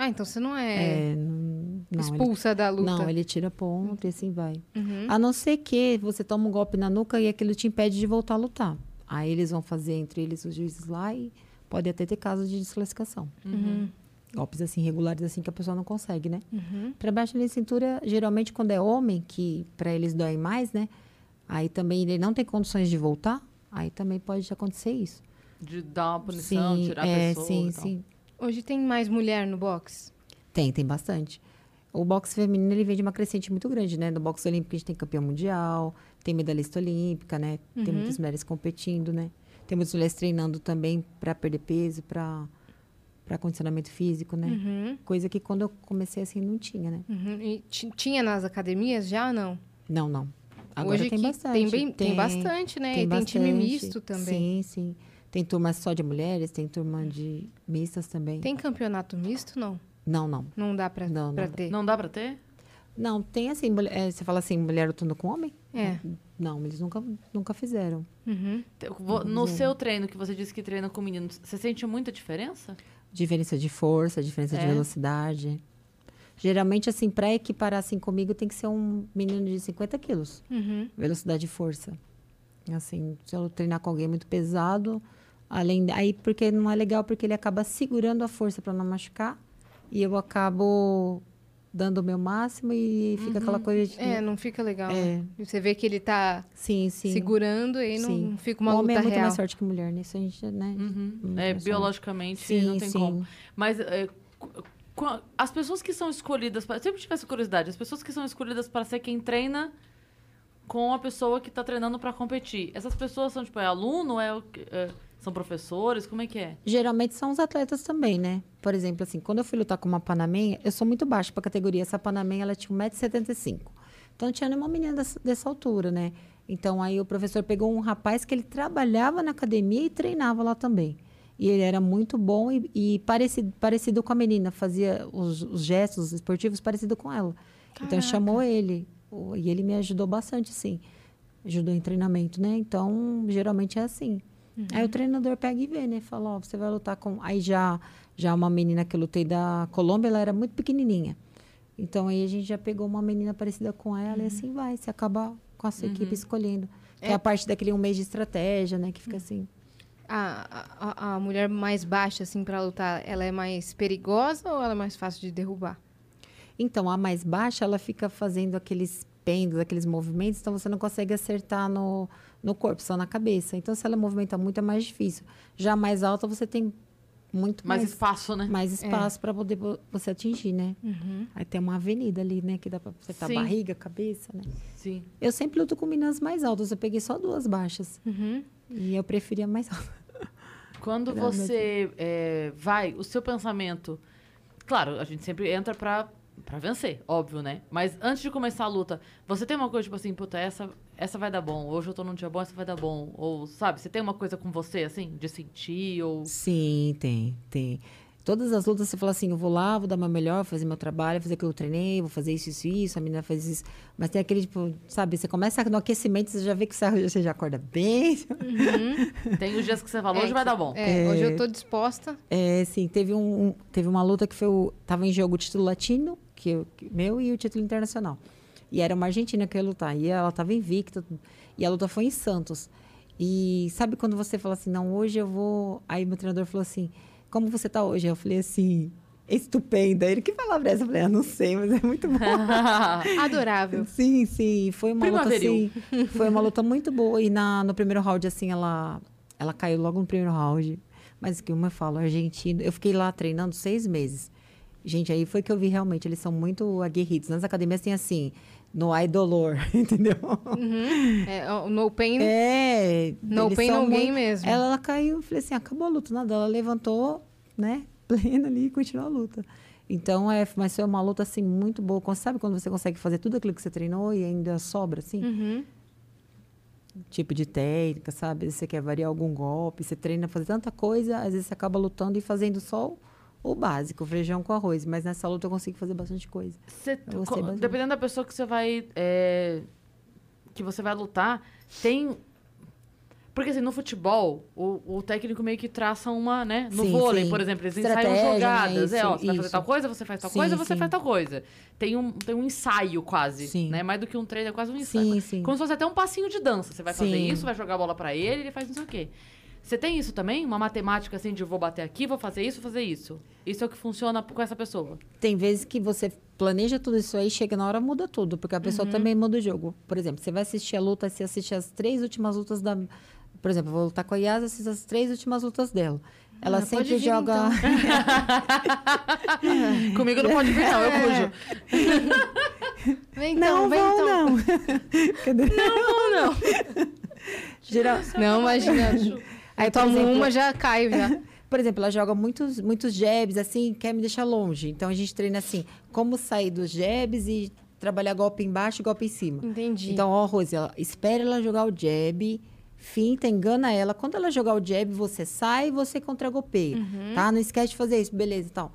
Ah, então você não é, É, não, não, ele, expulsa da luta. não, ele tira ponto e assim vai. Uhum. A não ser que você toma um golpe na nuca e aquilo te impede de voltar a lutar. Aí eles vão fazer entre eles os juízes lá e pode até ter casos de desclassificação. Uhum. Golpes assim, regulares assim, que a pessoa não consegue, né? Uhum. Pra baixo da cintura, geralmente quando é homem, que pra eles dói mais, né? Aí também ele não tem condições de voltar, aí também pode acontecer isso. De dar uma punição, sim, tirar a é, pessoa. sim, tal. sim. Hoje tem mais mulher no boxe? Tem, tem bastante. O boxe feminino ele vem de uma crescente muito grande, né? No boxe olímpico a gente tem campeão mundial, tem medalhista olímpica, né? Tem Uhum. muitas mulheres competindo, né? Tem muitas mulheres treinando também para perder peso, para para condicionamento físico, né? Uhum. Coisa que quando eu comecei assim não tinha, né? Uhum. E ti- tinha nas academias já ou não? Não, não. Agora Hoje tem bastante. Tem, bem- tem bastante, né? e tem time bastante. misto também. Sim, sim. Tem turma só de mulheres, tem turma de mistas também. Tem campeonato misto? Não. Não, não. Não dá pra, Não, não pra dá. ter? Não dá pra ter? Não, tem assim, mulher- é, você fala assim, mulher lutando com homem? É. Não, eles nunca, nunca fizeram. Uhum. No seu treino, que você disse que treina com meninos, você sente muita diferença? Diferença de força, diferença de É? velocidade. Geralmente, assim, para equiparar assim comigo, tem que ser um menino de 50 quilos. Uhum. Velocidade e força. Assim, se eu treinar com alguém muito pesado, além... Aí, porque não é legal, porque ele acaba segurando a força para não machucar. E eu acabo dando o meu máximo e fica aquela coisa de... É, não fica legal. É. né? Você vê que ele tá Sim, sim. segurando e não, sim. fica uma o homem luta é muito real. mais forte que mulher, nisso a gente, né? Uhum. É, biologicamente Sim, não tem sim. como. Mas é, as pessoas que são escolhidas, pra, sempre tive essa curiosidade, as pessoas que são escolhidas para ser quem treina com a pessoa que tá treinando para competir. Essas pessoas são, tipo, é aluno, é? É, são professores, como é que é? Geralmente são os atletas também, né? Por exemplo, assim, quando eu fui lutar com uma Panamenha, eu sou muito baixa pra categoria. Essa Panamenha, ela tinha 1,75m. Então, não tinha nenhuma menina dessa, dessa altura, né? Então, aí o professor pegou um rapaz que ele trabalhava na academia e treinava lá também. E ele era muito bom e, e parecido, parecido com a menina, fazia os, os gestos esportivos parecido com ela. Então, chamou ele. E ele me ajudou bastante, sim. Ajudou em treinamento, né? Então, geralmente é assim. Aí o treinador pega e vê, né? Fala, ó, você vai lutar com... Aí já, já uma menina que eu lutei da Colômbia, ela era muito pequenininha. Então, aí a gente já pegou uma menina parecida com ela e assim vai. Você acaba com a sua equipe escolhendo. Que é a parte daquele um mês de estratégia, né? Que fica assim... A, a, a mulher mais baixa, assim, pra lutar, ela é mais perigosa ou ela é mais fácil de derrubar? Então, a mais baixa, ela fica fazendo aqueles pendos, aqueles movimentos, então você não consegue acertar no, no corpo, só na cabeça. Então, se ela movimenta muito, é mais difícil. Já mais alta, você tem muito Mais mais, espaço, né? mais espaço para poder vo- você atingir, né? Uhum. Aí tem uma avenida ali, né? Que dá para acertar Sim. a barriga, a cabeça, né? Sim. Eu sempre luto com meninas mais altas. Eu peguei só duas baixas. Uhum. E eu preferia mais alta. Quando você é, vai, o seu pensamento. Claro, a gente sempre entra pra, pra vencer, óbvio, né? Mas antes de começar a luta, você tem uma coisa tipo assim, puta, essa, essa vai dar bom. Hoje eu tô num dia bom, essa vai dar bom. Ou, sabe, você tem uma coisa com você, assim, de sentir, ou. Sim, tem, tem. Todas as lutas você fala assim, eu vou lá, vou dar meu melhor, vou fazer meu trabalho, vou fazer o que eu treinei, vou fazer isso, isso, isso, a menina faz isso. Mas tem aquele, tipo, sabe, você começa no aquecimento, você já vê que você, você já acorda bem. Tem os dias que você fala, É, hoje vai dar bom. É, hoje eu tô disposta. É, sim, teve, um, um- teve uma luta que foi o, tava em jogo o título latino, que eu, que- meu, e o título internacional. E era uma argentina que ia lutar, e ela tava invicta, e a luta foi em Santos. E sabe quando você fala assim, não, hoje eu vou... Aí meu treinador falou assim, como você tá hoje? Eu falei assim, estupenda. Ele, que palavra é essa? Eu falei, ah, não sei, mas é muito bom. Adorável. Sim, sim. Foi uma luta assim. Foi uma luta muito boa. E na, no primeiro round, assim, ela, ela caiu logo no primeiro round. Mas que uma eu falo, Argentina. Eu fiquei lá treinando seis meses. Gente, aí foi que eu vi realmente, eles são muito aguerridos. Nas academias tem assim, no ai dolor, entendeu? É, o no pain, É. no pain, no gain muito- mesmo. Ela, ela caiu, eu falei assim, acabou a luta, nada. Ela levantou, né, plena ali e continuou a luta. Então, é, mas foi uma luta, assim, muito boa. Sabe quando você consegue fazer tudo aquilo que você treinou e ainda sobra, assim? Uhum. Tipo de técnica, sabe? Você quer variar algum golpe, você treina fazer tanta coisa, às vezes você acaba lutando e fazendo só o, básico, o feijão com arroz. Mas nessa luta eu consigo fazer bastante coisa. Co- bastante. dependendo da pessoa que você vai. é, que você vai lutar, tem. Porque assim, no futebol, o, o técnico meio que traça uma, né? No Sim, vôlei, sim. por exemplo, eles Estratégia, ensaiam né? jogadas. é, ó, Isso, você vai fazer isso. tal coisa, você faz tal Sim, coisa, você faz tal coisa. Tem um, tem um ensaio quase, Sim. né? Mais do que um treino, é quase um ensaio. Sim, sim. Como se fosse até um passinho de dança. Você vai fazer isso, vai jogar a bola pra ele, ele faz não sei o quê. Você tem isso também? Uma matemática assim de vou bater aqui, vou fazer isso, vou fazer isso. Isso é o que funciona com essa pessoa. Tem vezes que você planeja tudo isso aí, chega na hora, muda tudo, porque a pessoa também muda o jogo. Por exemplo, você vai assistir a luta, você assiste as três últimas lutas da. Por exemplo, eu vou lutar com a Yas, assisto as três últimas lutas dela. Ela Ah, sempre vir, joga. Comigo não pode vir, não, eu fujo. Vem então, não, vem vão, então. não. Cadê? Não, não. Geral... Não, imagina. Aí, tomo exemplo, uma, já caio já. Por exemplo, ela joga muitos, muitos jabs, assim, quer me deixar longe. Então a gente treina assim, como sair dos jabs e trabalhar golpe embaixo e golpe em cima. Entendi. Então, ó, Rose, ela, espera ela jogar o jab, finta, engana ela. Quando ela jogar o jab, você sai e você contra-golpeia, tá? Não esquece de fazer isso, beleza, então.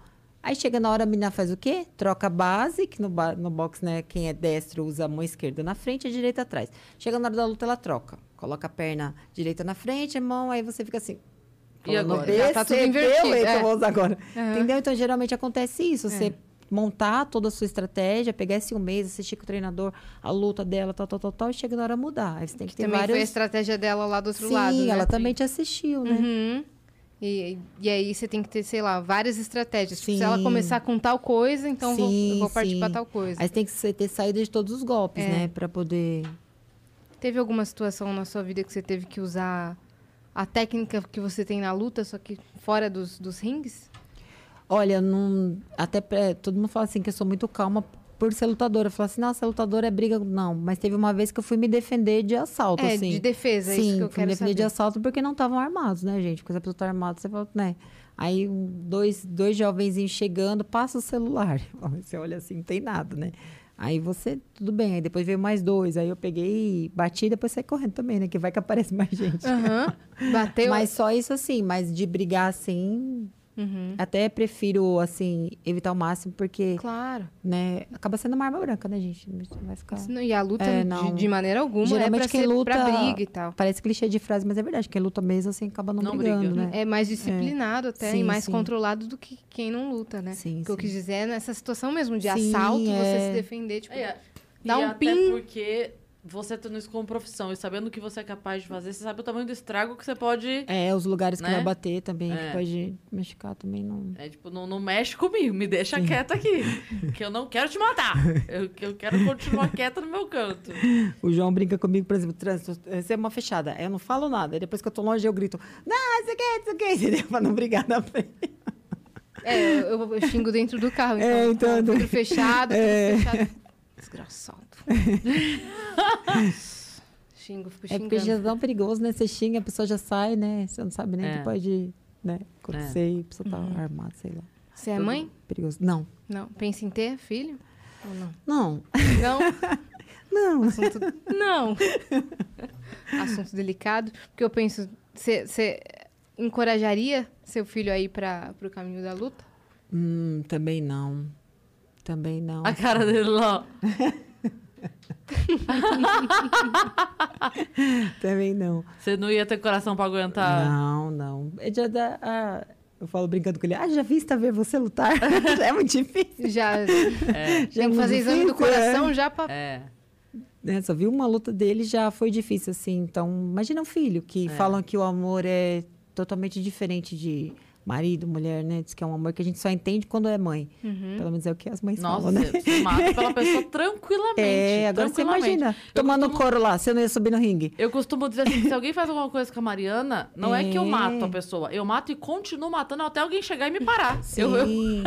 Aí chega na hora, a menina faz o quê? Troca a base, que no, no box, né, quem é destro usa a mão esquerda na frente e a direita atrás. Chega na hora da luta, ela troca. Coloca a perna direita na frente, a mão, aí você fica assim. E agora? Já tá tudo "BCB, invertido, é. eu vou usar agora. Aham. Entendeu? Então, geralmente acontece isso. Você montar toda a sua estratégia, pegar esse um mês, assistir com o treinador, a luta dela, tal, tal, tal, tal, e chega na hora mudar. Aí você tem que, Que ter também vários... foi a estratégia dela lá do outro Sim, lado, né? ela também te assistiu, né? Uhum. E, e aí você tem que ter, sei lá, várias estratégias. Tipo, se ela começar com tal coisa, então eu vou- eu vou partir pra tal coisa. Aí você tem que ter saída de todos os golpes, É. né? Pra poder. Teve alguma situação na sua vida que você teve que usar a técnica que você tem na luta, só que fora dos, dos rings? Olha, não. Até pra- todo mundo fala assim que eu sou muito calma por ser lutadora. Fala assim, nossa, lutadora é briga. Não, mas teve uma vez que eu fui me defender de assalto, é, assim. de defesa, é Sim, isso que eu fui quero me defender saber. de assalto porque não estavam armados, né, gente? Porque se a pessoa tá armada, você fala, né? Aí dois, dois jovenzinhos chegando, passa o celular. Você olha assim, não tem nada, né? Aí você, tudo bem. Aí depois veio mais dois. Aí eu peguei, bati e depois saí correndo também, né? Que vai que aparece mais gente. Aham. Bateu. Mas só isso assim, mas de brigar assim, Uhum. até prefiro, assim, evitar o máximo, porque, Claro. né, acaba sendo uma arma branca, né, gente? Não vai ficar... Não, E a luta, É, de, não. de maneira alguma, Geralmente é pra quem ser luta- pra briga e tal. Parece clichê de frase, mas é verdade. Quem luta mesmo, assim, acaba não, Não brigando, briga. né? É mais disciplinado até Sim, e mais sim. controlado do que quem não luta, né? Sim, o que eu quis dizer é nessa situação mesmo de Sim, assalto, você é. se defender, tipo, É, Dá e um até pin. porque você tendo isso como profissão e sabendo o que você é capaz de fazer, você sabe o tamanho do estrago que você pode. É, os lugares que Né? vai bater também, É. que pode machucar também, não... É tipo, não, não mexe comigo, me deixa quieta aqui. que eu não quero te matar. Eu, que eu quero continuar quieta no meu canto. O João brinca comigo, por exemplo, trânsito, essa é uma fechada. Eu não falo nada. Aí depois que eu tô longe, eu grito, não, isso aqui, isso aqui, entendeu? Pra não brigar na frente. É, eu, eu xingo dentro do carro, então. É, então, com vidro fechado, tudo é. fechado. Desgraçado. xingo, fico É xingando. porque já é tão perigoso, né? Você xinga, a pessoa já sai, né? Você não sabe nem o É. que pode né, acontecer e a pessoa tá Uhum. armada, sei lá. Você é mãe? Perigoso. Não. Não. Pensa em ter filho? Ou não? Não. Não? Não. Assunto... Não. Assunto delicado. Porque eu penso, você encorajaria seu filho a ir para o caminho da luta? Hum, também não. Também não. A cara dele lá. Também não. Você não ia ter coração pra aguentar. Não, não. É já dá, ah, eu falo brincando com ele. Ah, já vista ver você lutar? é muito difícil. Já É, Já tem é que muito fazer exame do difícil, é. coração já para... é. né, só vi uma luta dele já foi difícil, assim. Então, imagina um filho que É. falam que o amor é totalmente diferente de marido, mulher, né? Diz que é um amor que a gente só entende quando é mãe. Uhum. Pelo menos é o que as mães Nossa, falam, né? você, você mata pela pessoa tranquilamente. É, agora você tranquilamente. imagina, Eu tomando costumo- couro lá, você não ia subir no ringue. Eu costumo dizer assim, se alguém faz alguma coisa com a Mariana, não é, que eu É. mato a pessoa. Eu mato e continuo matando até alguém chegar e me parar. Eu, eu, Sim.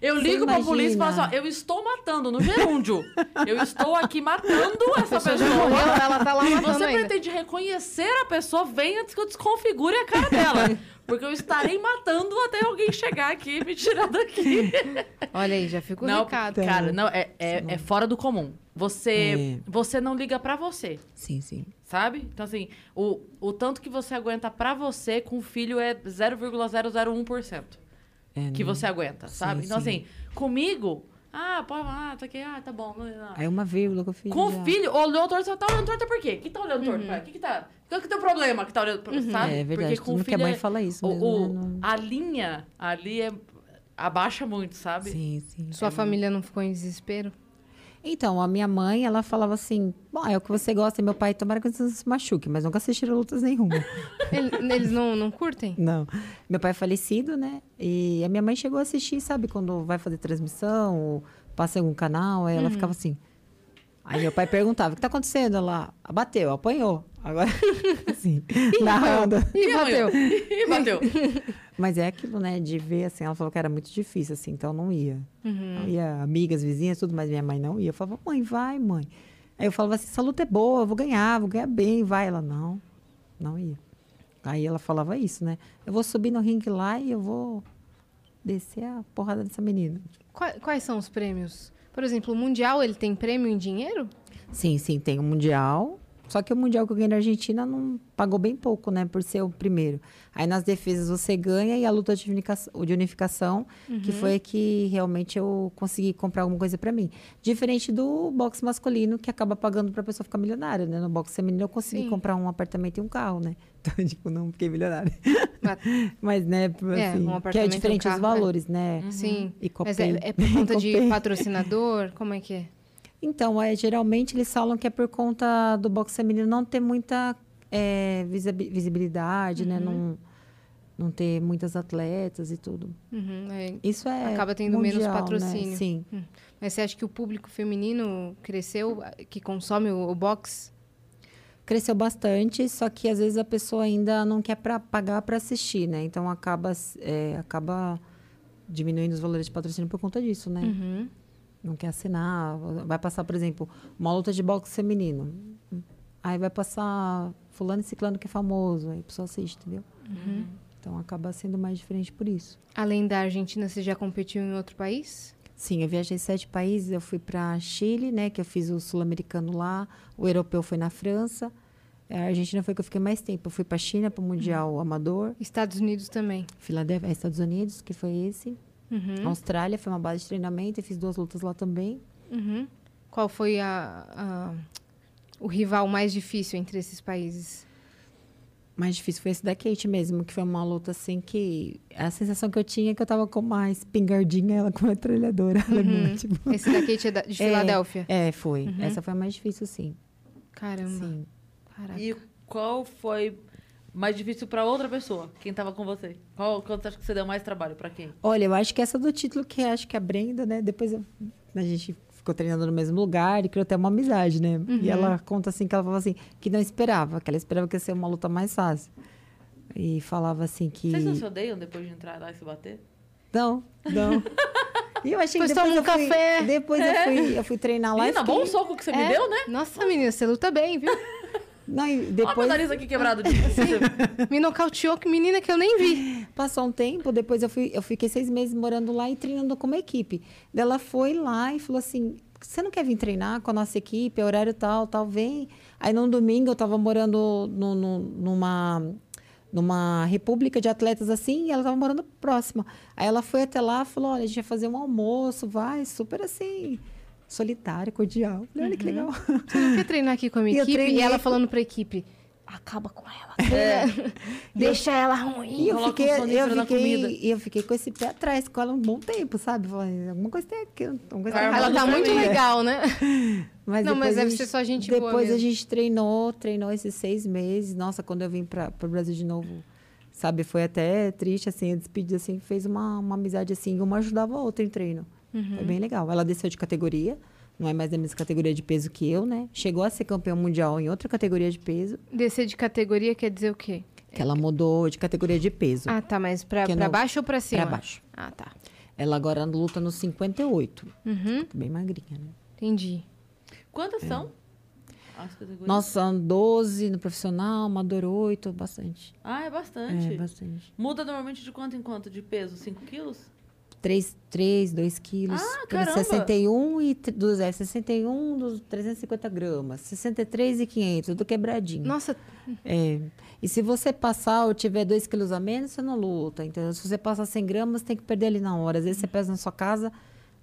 Eu Você ligo pra polícia e falo assim, ó, eu estou matando no gerúndio. eu estou aqui matando essa A pessoa pessoa. já morreu, ela tá lá Se matando você ainda. pretende reconhecer a pessoa, venha antes que eu desconfigure a cara dela. Porque eu estarei matando até alguém chegar aqui e me tirar daqui. Olha aí, já fica o não, recado. cara, não, é, é, é fora do comum. Você, É. você não liga pra você. Sim, sim. Sabe? Então, assim, o, o tanto que você aguenta pra você com o filho é 0,001% É, que não- você aguenta, sabe? Sim, então, sim. assim, comigo, ah, pode, ah, tá aqui, ah, tá bom. Aí uma vírgula que eu fiz. Com o já. filho, olhou torto, você tá olhando torto por quê? O que tá olhando torto? O que que tá... Qual que é o teu problema que tá olhando, sabe? É verdade, Porque com todo o mundo que é filho mãe é- fala isso o- mesmo, o- né? Não- A linha ali é... Abaixa muito, sabe? Sim, sim. Sua família não ficou em desespero? Então, a minha mãe, ela falava assim: Bom, é o que você gosta, meu pai, tomara que você não se machuque, mas nunca assistiram lutas nenhuma. Ele- Eles não, não curtem? não. Meu pai é falecido, né? E a minha mãe chegou a assistir, sabe, quando vai fazer transmissão, ou passa em algum canal, aí ela Uhum. ficava assim. Aí meu pai perguntava: O que tá acontecendo? Ela bateu, apanhou. Agora, assim, narrando. Ih, bateu. Ih, bateu. Mas é aquilo, né, de ver, assim, ela falou que era muito difícil, assim, então não ia. Não ia amigas, vizinhas, tudo, mas minha mãe não ia. Eu falava, mãe, vai, mãe. Aí eu falava assim, essa luta é boa, vou ganhar, vou ganhar bem, vai. Ela, não, não ia. Aí ela falava isso, né, eu vou subir no ringue lá e eu vou descer a porrada dessa menina. Qua- Quais são os prêmios? Por exemplo, o Mundial, ele tem prêmio em dinheiro? Sim, sim, tem o Mundial. Só que o Mundial que eu ganhei na Argentina não pagou bem pouco, né? Por ser o primeiro. Aí nas defesas você ganha e a luta de unificação, de unificação que foi que realmente eu consegui comprar alguma coisa pra mim. Diferente do boxe masculino, que acaba pagando pra pessoa ficar milionária, né? No boxe feminino eu consegui Sim. comprar um apartamento e um carro, né? Então, tipo, não fiquei milionária. Mas- Mas, né, É, assim, um que apartamento é um diferente os carro, valores, né? Sim. E Mas é, é por conta de patrocinador? Como é que é? Então, é, geralmente eles falam que é por conta do boxe feminino não ter muita é, visibi- visibilidade, né? Não, não ter muitas atletas e tudo. Uhum, é. Isso é Acaba tendo menos mundial, né? patrocínio. Sim. Mas você acha que o público feminino cresceu, que consome o, o boxe? Cresceu bastante, só que às vezes a pessoa ainda não quer pra, pagar para assistir, né? Então acaba, é, acaba diminuindo os valores de patrocínio por conta disso, né? Uhum. Não quer assinar. Vai passar, por exemplo, uma luta de boxe feminino. Aí vai passar fulano e ciclano que é famoso. Aí a pessoa assiste, entendeu? Então acaba sendo mais diferente por isso. Além da Argentina, você já competiu em outro país? Sim, eu viajei sete países. Eu fui para Chile, né? Que eu fiz o sul-americano lá. O europeu foi na França. A Argentina foi que eu fiquei mais tempo. Eu fui para China, para o Mundial Amador. Estados Unidos também. Filadélfia, é, Estados Unidos, que foi esse. Uhum. Austrália foi uma base de treinamento. Eu fiz duas lutas lá também. Uhum. Qual foi a, a- o rival mais difícil entre esses países? mais difícil foi esse da Kate mesmo, que foi uma luta assim que a sensação que eu tinha é que eu tava com uma espingardinha, ela com uma metralhadora alemã, tipo. Esse da Kate é da- de Filadélfia? É, foi. Essa foi a mais difícil, sim. Caramba. Sim. Caraca. E qual foi mais difícil pra outra pessoa? Quem tava com você? Qual, você acha que você deu mais trabalho? Pra quem? Olha, eu acho que essa do título que acho que a Brenda, né? Depois eu- a gente ficou treinando no mesmo lugar e criou até uma amizade, né? E ela conta assim que ela falava assim, que não esperava, que ela esperava que ia ser uma luta mais fácil. E falava assim que. Vocês não se odeiam depois de entrar lá e se bater? Não, não. E eu achei que Depois depois toma eu um fui, café. Depois eu, fui, eu fui treinar lá. e Menina, fiquei- bom soco que você me É? deu, né? Nossa, menina, você luta bem, viu? Não, e Olha o depois meu nariz aqui quebrado de Me nocauteou, que menina que eu nem vi. passou um tempo, depois eu, fui, eu fiquei seis meses morando lá e treinando como equipe. Daí ela foi lá e falou assim: você não quer vir treinar com a nossa equipe? É horário tal, tal, vem. Aí num domingo eu tava morando no- no- numa, numa república de atletas assim, e ela tava morando próxima. Aí ela foi até lá e falou: olha, a gente vai fazer um almoço, vai, super assim, solitário, cordial. Falei, olha que legal. Você não quer treinar aqui com a minha E eu equipe? E ela com- falando pra equipe, acaba com ela. Deixa ela ruim. E eu um fiquei, eu fiquei, e eu fiquei com esse pé atrás com ela um bom tempo, sabe? Falei, alguma coisa tem aqui, alguma coisa. Ela tá muito legal, né? Mas Não, mas depois a deve gente- ser só gente boa Depois a gente treinou, treinou esses seis meses. Nossa, quando eu vim para o Brasil de novo, sabe, foi até triste, assim, a despedida, assim, fez uma, uma amizade, assim, uma ajudava a outra em treino. Uhum. Foi bem legal. Ela desceu de categoria, não é mais da mesma categoria de peso que eu, né? Chegou a ser campeã mundial em outra categoria de peso, Descer de categoria quer dizer o quê? que ela mudou de categoria de peso Ah, tá, mas pra, pra não- baixo ou pra cima? para baixo. Ah, tá. Ela agora luta no 58, Uhum, bem magrinha, né? entendi. Quantas são? As categorias? Nossa, 12 no profissional, amador 8, bastante. Ah, é bastante. É, bastante. Muda normalmente de quanto em quanto? De peso? 5 quilos? 3, 3 2 quilos. Ah, caramba! 61 e tr- dos, é, 61 dos 350 gramas. 63 e 500, tudo quebradinho. Nossa, É. E se você passar ou tiver 2 quilos a menos, você não luta. Então, se você passar 100 gramas, tem que perder ali na hora. Às vezes você pesa na sua casa,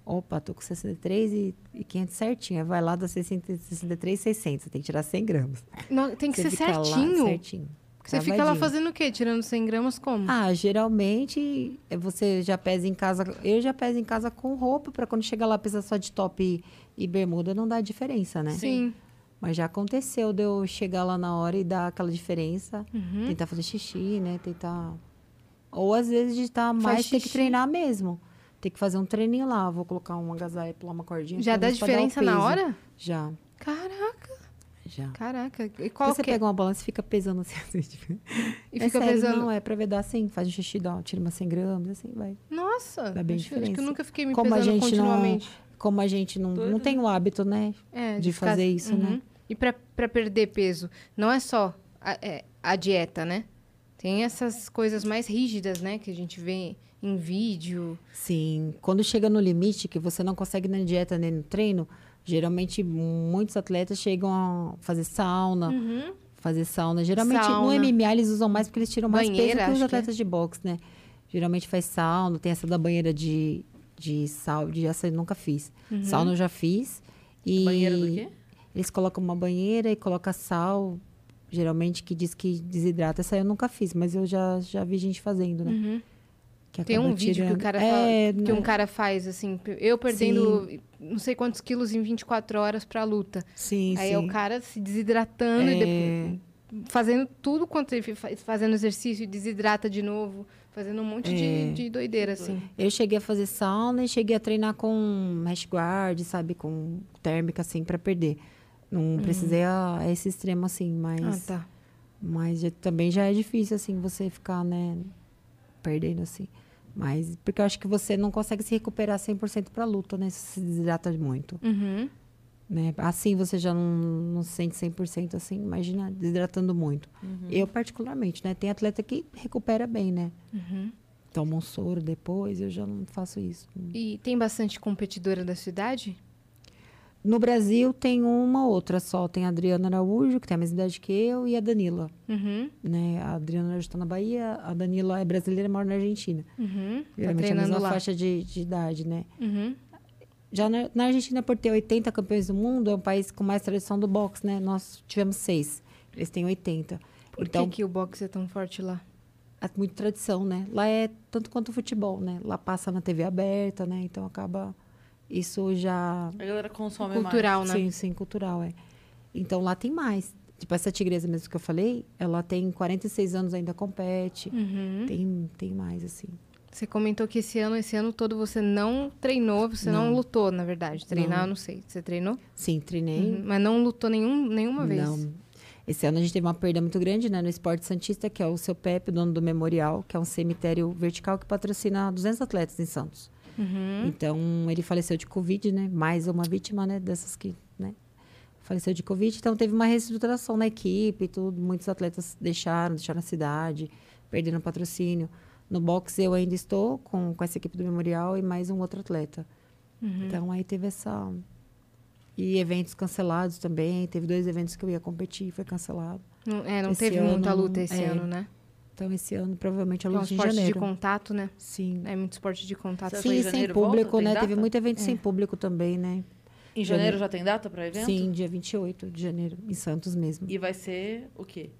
opa, tô com 63 e, e 500 certinho. Aí vai lá, dá 60, 63 600. Você tem que tirar 100 gramas. não, tem que Você ser fica lá certinho. Você fica lá fazendo o quê? Tirando 100 gramas como? Ah, geralmente é, você já pesa em casa. Eu já peso em casa com roupa, para quando chega lá pesar só de top e, e bermuda, não dá diferença, né? Sim. Mas já aconteceu de eu chegar lá na hora e dar aquela diferença, Uhum. tentar fazer xixi, né? Tentar. Ou às vezes de estar Faz mais, ter que treinar mesmo. Tem que fazer um treininho lá. Vou colocar uma agasalho, pular uma cordinha. Já dá diferença na hora? Já, Caraca, já. caraca. E qual você que é? pega uma balança e fica pesando assim. assim, tipo. E é fica sério, pesando. Não, é pra ver dar assim, faz um xixi, dá, tira umas 100 gramas, assim, vai. Nossa, Dá bem acho, acho que eu nunca fiquei me Como a pesando gente não- continuamente. Como a gente não, Doido, não tem o hábito, né? É, de ficar- fazer isso, né? Uhum. E pra, pra perder peso, não é só a, é, a dieta, né? Tem essas coisas mais rígidas, né? Que a gente vê em vídeo. Sim. Quando chega no limite, que você não consegue nem na dieta nem no treino, geralmente muitos atletas chegam a fazer sauna, fazer sauna. Geralmente Sauna. no MMA eles usam mais porque eles tiram mais Banheira, peso que os que atletas de boxe, né? Geralmente faz sauna, tem essa da banheira de, de sal, de essa eu nunca fiz. Sauna eu já fiz. E Banheira do quê? Eles colocam uma banheira e colocam sal, geralmente que diz que desidrata. Essa eu nunca fiz, mas eu já, já vi gente fazendo, né? Que Tem um vídeo que o tirando. cara é, fala, que um né? cara faz assim, eu perdendo não sei quantos quilos em 24 horas pra luta. Sim, Aí sim. é o cara se desidratando e depois fazendo tudo quanto ele faz, fazendo exercício, desidrata de novo, fazendo um monte É. de, de doideira, assim. Eu cheguei a fazer sauna e cheguei a treinar com mesh guard, sabe? Com térmica, assim, pra perder. Não precisei a, a esse extremo, assim, mas... Uhum. Ah, tá. Mas já- também já é difícil, assim, você ficar, né, perdendo, assim. Mas, porque eu acho que você não consegue se recuperar 100% pra luta, né, se se desidrata muito, Uhum. né. Assim você já não, não se sente 100% assim, imagina desidratando muito. Eu, particularmente, né, tem atleta que recupera bem, né. Uhum. Toma um soro depois, eu já não faço isso. E tem bastante competidora da cidade? No Brasil tem uma outra só, tem a Adriana Araújo, que tem a mesma idade que eu, e a Danila, Uhum. né. A Adriana Araújo tá na Bahia, a Danila é brasileira e mora na Argentina. Uhum. Tá Geralmente é a mesma lá. faixa de, de idade, né? Uhum. Já na, na Argentina, por ter 80 campeões do mundo, é um país com mais tradição do boxe, né? Nós tivemos seis, eles têm 80. Por então, que, que o boxe é tão forte lá? é muita tradição, né? Lá é tanto quanto o futebol, né? Lá passa na TV aberta, né? Então acaba... Isso já... A galera consome Cultural, né? Sim, sim, cultural, é. Então lá tem mais. Tipo, essa tigresa mesmo que eu falei, ela tem 46 anos, ainda compete. Uhum. Tem, tem mais, assim. Você comentou que esse ano, esse ano todo você não treinou, você não, Não. lutou, na verdade. Treinar, Não. eu não sei. Você treinou? Sim, treinei. Uhum. Mas não lutou nenhum, nenhuma vez? Não. Esse ano a gente teve uma perda muito grande, né, no Esporte Santista, que é o seu Pepe, dono do Memorial, que é um cemitério vertical que patrocina 200 atletas em Santos. Uhum. Então, ele faleceu de Covid, né? Mais uma vítima, né, dessas que, né, faleceu de Covid. Então, teve uma reestruturação na equipe tudo. Muitos atletas deixaram, deixaram a cidade, perderam patrocínio. No boxe, eu ainda estou com, com essa equipe do Memorial e mais um outro atleta. Uhum. Então, aí teve essa... E eventos cancelados também. Teve dois eventos que eu ia competir e foi cancelado. Não, é, não Esse teve muita ano, luta esse é. ano, né? Então, esse ano, provavelmente, a É um luta em esporte de janeiro. contato, né? Sim. É muito esporte de contato. Sim, sem janeiro, público, volta? Né? Teve muito evento É. sem público também, né? Em janeiro já tem data para evento? Sim, dia 28 de janeiro, em Santos mesmo. E vai ser o quê?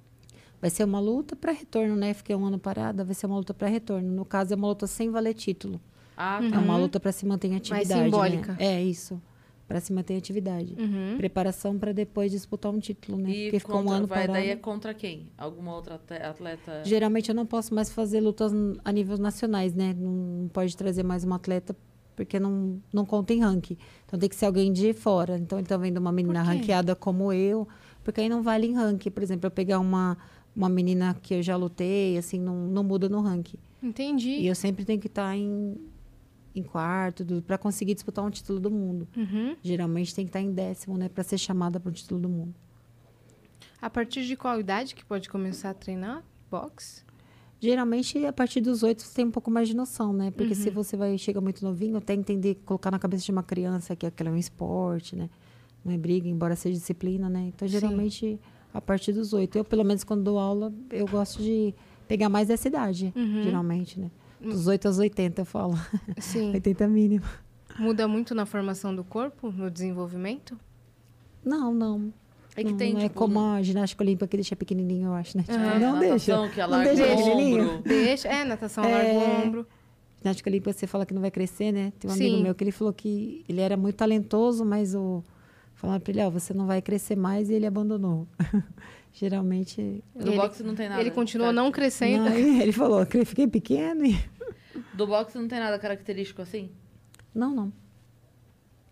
Vai ser uma luta para retorno, né? Fiquei um ano parada, vai ser uma luta para retorno. No caso, é uma luta sem valer título. Ah, É tá. uma luta para se manter em atividade. né? simbólica. É isso. Para se manter em atividade. Uhum. Preparação para depois disputar um título, né? E Porque ficou um ano vai, parado. daí é contra quem? Alguma outra atleta? Geralmente eu não posso mais fazer lutas a nível nacionais, né? Não pode trazer mais uma atleta porque não, não conta em ranking. Então tem que ser alguém de fora. Então ele tá vendo uma menina ranqueada como eu, porque aí não vale em ranking. Por exemplo, eu pegar uma, uma menina que eu já lutei, assim, não, não muda no ranking. Entendi. E eu sempre tenho que estar em, em quarto para conseguir disputar um título do mundo. Uhum. Geralmente tem que estar em décimo, né? Para ser chamada para um título do mundo. A partir de qual idade que pode começar a treinar boxe? Geralmente, a partir dos oito, você tem um pouco mais de noção, né? Porque Uhum. se você vai chega muito novinho, até entender, colocar na cabeça de uma criança que aquilo é um esporte, né? Não é briga, embora seja disciplina, né? Então, Sim. geralmente, a partir dos oito. Eu, pelo menos, quando dou aula, eu gosto de pegar mais dessa idade, Uhum. geralmente, né? Dos 8 aos 80, eu falo. Sim. 80 mínimo. Muda muito na formação do corpo, no desenvolvimento? Não, não. É que não, tem, não é tipo, como a ginástica olímpica que deixa pequenininho, eu acho, né? Tipo, É, não deixa. natação, que Não alarga deixa o pequenininho. ombro. Deixa. É, natação É. larga o ombro. Ginástica olímpica, você fala que não vai crescer, né? Tem um amigo Sim. meu que ele falou que ele era muito talentoso, mas o falaram pra ele, ó, você não vai crescer mais e ele abandonou. Geralmente. Do Ele- boxe não tem nada. Ele continuou cara- não crescendo. Não, ele falou, "Eu fiquei pequeno e. Do boxe não tem nada característico assim? Não, não.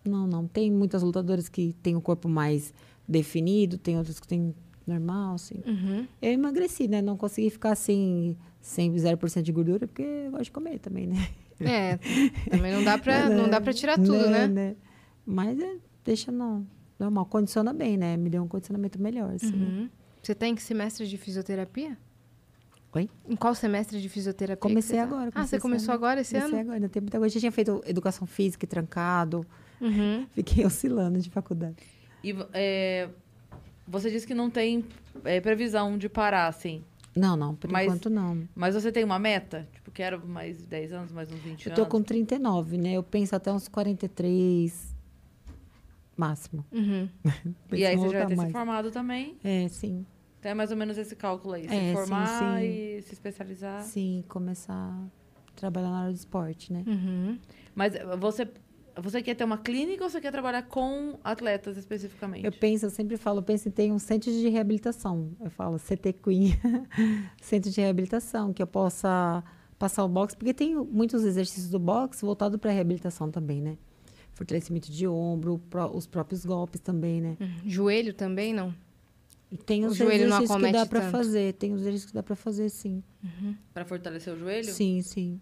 Não, não. Tem muitas lutadoras que têm o corpo mais definido, tem outras que têm normal, assim. Uhum. Eu emagreci, né? Não consegui ficar assim, sem 0% de gordura, porque eu gosto de comer também, né? É, também não dá pra, não dá pra tirar tudo, né? Mas é, deixa não. Normal, condiciona bem, né? Me deu um condicionamento melhor, assim. né? Você tá em que semestre de fisioterapia? Oi? Em qual semestre de fisioterapia? Comecei você tá? agora. Ah, comecei você esse começou ano. agora esse Comecei ano? agora, ainda tem muita coisa. Já tinha feito educação física e trancado. Uhum. Fiquei oscilando de faculdade. E é, você disse que não tem é, previsão de parar, assim. Não, não, por Mas- enquanto não. Mas você tem uma meta? Tipo, quero mais 10 anos, mais uns 20 Eu anos? tô com 39, né? Eu penso até uns 43 máximo. Uhum. E aí você já vai ter se mais. formado também. É, sim. Então é mais ou menos esse cálculo aí. Se É, sim, formar sim. e se especializar. Sim, começar a trabalhar na área do esporte, né? Uhum. Mas você, Você quer ter uma clínica ou você quer trabalhar com atletas especificamente? Eu penso, eu sempre falo, eu penso em ter um centro de reabilitação. Eu falo CT Queen, centro de reabilitação, que eu possa passar o box, porque tem muitos exercícios do box voltado para reabilitação também, né? Fortalecimento de ombro, pró- os próprios golpes também, né? Uhum. Joelho também, não? E tem os exercícios que dá para fazer, tem os exercícios que dá para fazer, sim. Pra fortalecer o joelho? Sim, sim.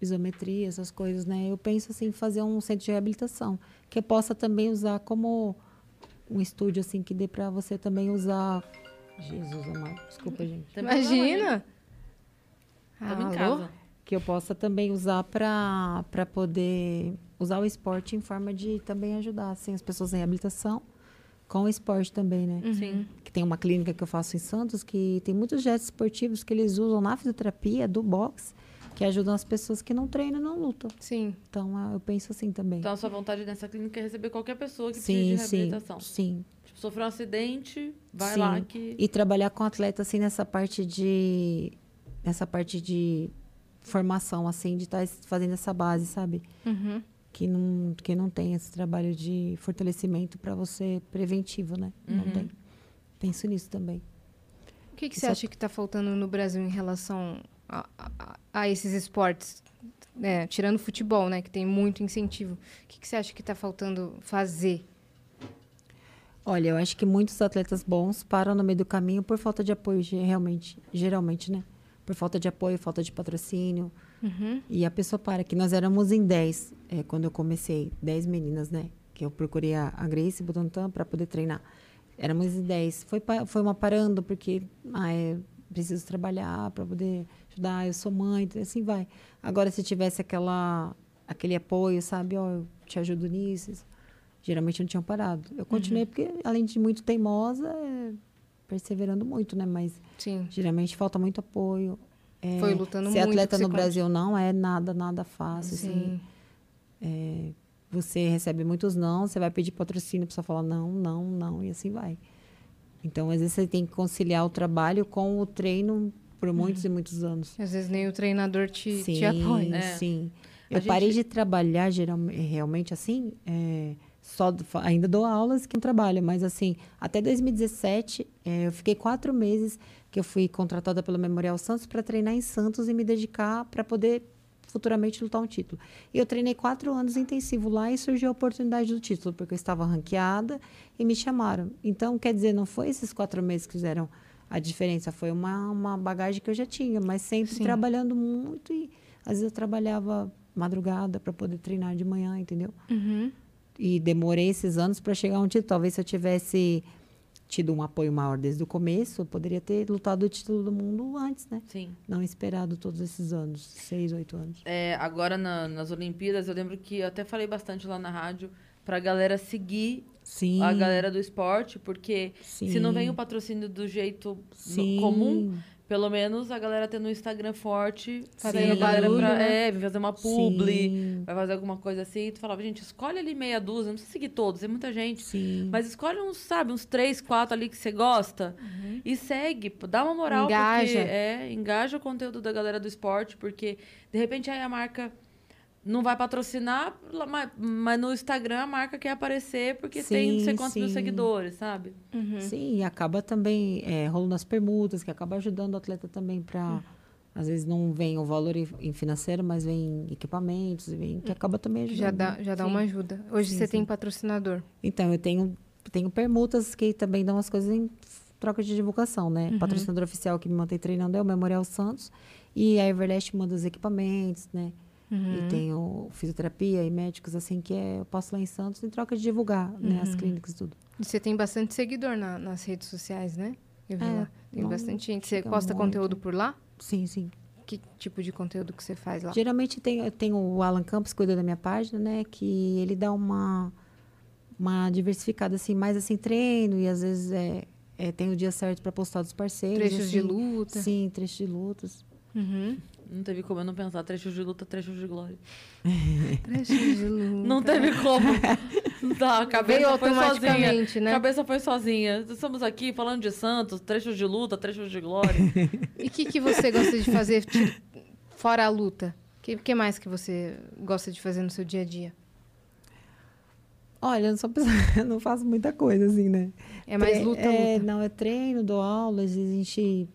Isometria, essas coisas, né? Eu penso assim, em fazer um centro de reabilitação, que eu possa também usar como um estúdio, assim, que dê para você também usar. Jesus amado, desculpa, gente. Imagina! Tamo em Alô? casa. Que eu possa também usar para poder usar o esporte em forma de também ajudar, assim, as pessoas em reabilitação com o esporte também, né? Sim. que tem uma clínica que eu faço em Santos que tem muitos gestos esportivos que eles usam na fisioterapia do boxe que ajudam as pessoas que não treinam e não lutam. Sim. Então ah, eu penso assim também. Então a sua vontade nessa clínica é receber qualquer pessoa que sim, precise de sim, reabilitação. sim. Tipo, sofreu um acidente, vai sim. lá que. E trabalhar com atleta assim nessa parte de nessa parte de formação assim, de estar fazendo essa base, sabe? Uhum. Que não que não tem esse trabalho de fortalecimento para você preventivo, né? Não Uhum. tem. Penso nisso também. O que, que você é- acha que está faltando no Brasil em relação a, a- a esses esportes? né? tirando o futebol, né? Que tem muito incentivo. O que, que você acha que está faltando fazer? Olha, eu acho que muitos atletas bons param no meio do caminho por falta de apoio, realmente, geralmente, né? Por falta de apoio, falta de patrocínio. Uhum. E a pessoa para, que nós éramos em 10, é, quando eu comecei, 10 meninas, né? Que eu procurei a, a Grace Butantan para poder treinar. Éramos em 10. Foi, foi uma parando, porque ah, é, preciso trabalhar para poder ajudar, eu sou mãe, assim vai. Agora, se tivesse aquela, aquele apoio, sabe? Ó, eu te ajudo nisso. isso. Geralmente não tinham parado. Eu continuei porque, além de muito teimosa, é, perseverando muito, né? Mas Sim. geralmente falta muito apoio. É, Foi lutando Ser muito atleta pra você no Brasil não é nada, nada fácil. Sim. Assim. É, você recebe muitos não, você vai pedir patrocínio, a pessoa fala não, não, não, e assim vai. Então, às vezes, você tem que conciliar o trabalho com o treino por muitos e muitos anos. Às vezes nem o treinador te, sim, te apoia. É. sim. A Eu parei gente- de trabalhar geralmente, realmente assim, é, só ainda dou aulas que não trabalho, mas assim, até 2017, é, eu fiquei quatro meses que eu fui contratada pelo Memorial Santos para treinar em Santos e me dedicar para poder futuramente lutar um título. E eu treinei quatro anos intensivo lá e surgiu a oportunidade do título, porque eu estava ranqueada e me chamaram. Então, quer dizer, não foi esses quatro meses que fizeram a diferença, foi uma, uma bagagem que eu já tinha, mas sempre Sim. trabalhando muito e às vezes eu trabalhava madrugada para poder treinar de manhã, entendeu? Uhum. E demorei esses anos para chegar a um título. Talvez se eu tivesse tido um apoio maior desde o começo, eu poderia ter lutado o título do mundo antes, né? Sim. Não esperado todos esses anos, seis, oito anos. É, agora na- nas Olimpíadas, eu lembro que eu até falei bastante lá na rádio pra galera seguir Sim. a galera do esporte, porque sim, se não vem o patrocínio do jeito no- comum, pelo menos a galera tendo um Instagram forte, Fazendo barulho, pra, né? é, fazer uma publi, Sim, vai fazer alguma coisa assim, tu falava, gente, escolhe ali meia dúzia, não precisa seguir todos, tem muita gente. sim. Mas escolhe uns, sabe, uns três, quatro ali que você gosta e segue, dá uma moral, Engaja. porque é, engaja o conteúdo da galera do esporte, porque de repente aí a marca não vai patrocinar, mas, mas no Instagram a marca quer aparecer porque tem não sei Sim, quantos mil sim. seguidores, sabe? Uhum. Sim, e acaba também é, rolando as permutas, que acaba ajudando o atleta também para. Às vezes não vem o valor em- financeiro, mas vem equipamentos, vem, que acaba também ajudando. Já dá, né? já dá Sim. uma ajuda. Hoje Sim, você sim. tem patrocinador. Então, eu tenho, tenho permutas que também dão as coisas em troca de divulgação, né? Uhum. Patrocinador oficial que me mantém treinando é o Memorial Santos. E a Everlast manda os equipamentos, né? Uhum. E tem o fisioterapia e médicos, assim, que é, eu passo lá em Santos em troca de divulgar, né? Uhum. As clínicas e tudo. E você tem bastante seguidor na- nas redes sociais, né? Eu vi É, lá. Tem bastante gente. Você posta muito. conteúdo por lá? Sim, sim. Que tipo de conteúdo que você faz lá? Geralmente tem, eu tenho o Alan Campos que cuida da minha página, né? Que ele dá uma, uma diversificada, assim, mais assim, treino e às vezes é, é, tem o dia certo para postar dos parceiros. Trechos de assim. luta? Sim, trechos de lutas. Uhum. Não teve como eu não pensar trechos de luta, trechos de glória. Trechos de luta. Não teve como. Tá, a cabeça Veio foi sozinha. né? Cabeça foi sozinha. Estamos aqui falando de Santos, trechos de luta, trechos de glória. E o que, que você gosta de fazer fora a luta? O que, que mais que você gosta de fazer no seu dia a dia? Olha, eu pessoa, eu não faço muita coisa, assim, né? É mais luta, é, luta. Não, é treino, dou aula, a gente...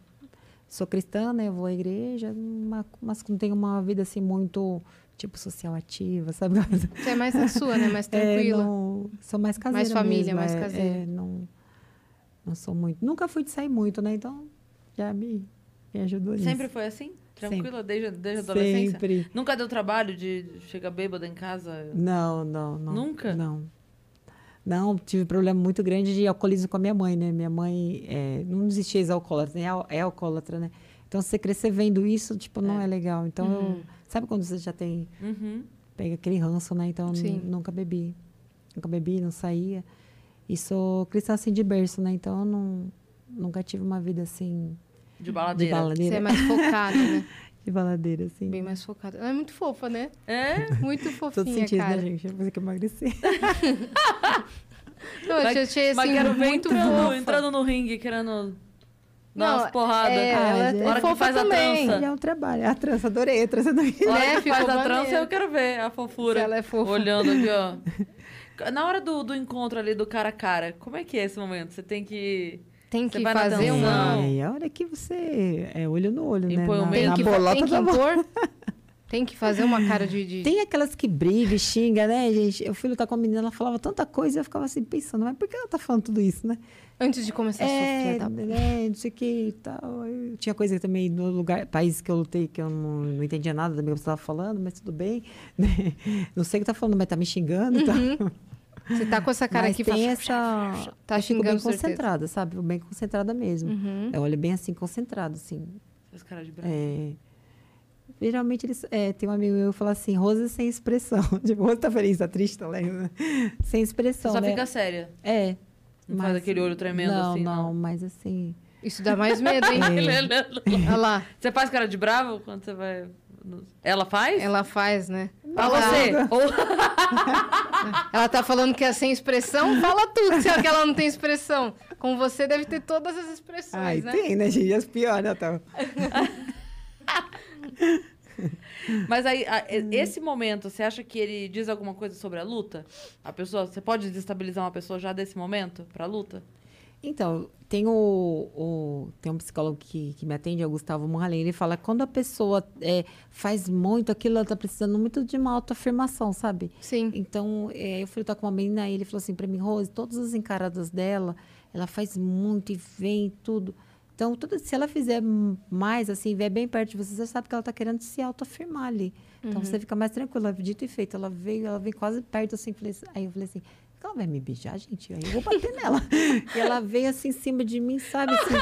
Sou cristã, né? Eu vou à igreja, uma- mas não tenho uma vida, assim, muito, tipo, social ativa, sabe? Você é mais na sua, né? Mais É, tranquila. não, sou mais caseira família, mesmo, mais é, caseira. é, não, não sou muito... Nunca fui de sair muito, né? Então, já me, me ajudou nisso. Sempre foi assim? Tranquila desde, desde a adolescência? Sempre. Nunca deu trabalho de chegar bêbada em casa? Não, não, não. Nunca? Não. Não, tive problema muito grande de alcoolismo com a minha mãe, né? Minha mãe é, não existia ex-alcoólatra, é, al- é alcoólatra, né? Então, você crescer vendo isso, tipo, não É. é, legal. Então, eu- sabe quando você já tem, Uhum. pega aquele ranço, né? Então, nunca bebi. Nunca bebi, não saía. E sou cristã, assim, de berço, né? Então, eu não, nunca tive uma vida, assim, De de baladeira. Você baladeira. é mais focada, né? De baladeira, assim. Bem mais focada. Ela é muito fofa, né? É? Muito Todo fofinha, sentido, cara. né, gente? Depois que eu emagreci. Não, eu Mas- te achei, Mas assim, quero ver muito entrando, fofa. entrando no ringue, querendo dar Não, umas porradas. é, Ah, ela é hora que fofa faz a também. trança. É um trabalho. A trança, adorei a trança do Na hora Né? que faz a trança, eu quero ver a fofura. Se ela é fofa. Olhando aqui, ó. Na hora do, do encontro ali, do cara a cara, como é que é esse momento? Você tem que... Tem que fazer uma... Não. É, a hora que você é olho no olho, né? Impõe o Na, meio. Tem na que, bolota tem que impor... Tem que fazer uma cara de... de- Tem aquelas que brigam e xingam, né, gente? Eu fui lutar com a menina, ela falava tanta coisa e eu ficava assim pensando, mas por que ela tá falando tudo isso, né? Antes de começar a É, sofrer, tá? né, não sei o que e tal. Eu tinha coisa também no lugar, país que eu lutei que eu não, não entendia nada do que você estava falando, mas tudo bem. né? Não sei o que tá falando, mas tá me xingando e tal. Você tá com essa cara mas aqui... tem fala- essa... Tá bem xingando, certeza. concentrada, sabe? Bem concentrada mesmo. Uhum. Eu olho bem assim, concentrado, assim. Faz cara de bravo. É, geralmente eles. É, tem um amigo meu que fala assim, Rosa sem expressão. Tipo, Rosa tá feliz, tá triste, tá lendo. Sem Você expressão. só né? fica séria. É. Não faz aquele olho tremendo não, assim, não, não. mas assim. Isso dá mais medo, hein? É. Olha lá. Você faz cara de bravo quando você vai... Ela faz? Ela faz, né? Fala você? Ela tá falando que é sem expressão, fala tudo se é que ela não tem expressão. Com você deve ter todas as expressões, Ai, né? tem, né, gente? As piores, tá? Mas aí, a- esse momento, você acha que ele diz alguma coisa sobre a luta? A pessoa, você pode desestabilizar uma pessoa já desse momento pra luta? Então, tem o, o- tem um psicólogo que, que me atende, é o Gustavo Morralém, ele fala quando a pessoa é, faz muito aquilo, ela tá precisando muito de uma autoafirmação, sabe? Sim. Então, é, eu fui lutar com uma menina e ele falou assim pra mim, Rose, todas as encaradas dela, ela faz muito e vem tudo. Então, tudo, se ela fizer mais, assim, vier bem perto de você, você sabe que ela tá querendo se autoafirmar ali. Então, você fica mais tranquila. Dito e feito, ela veio, ela veio quase perto, assim, falei assim- aí eu falei assim, ela vai me beijar, gente? Aí eu vou bater nela. e ela veio, assim, em cima de mim, sabe, assim...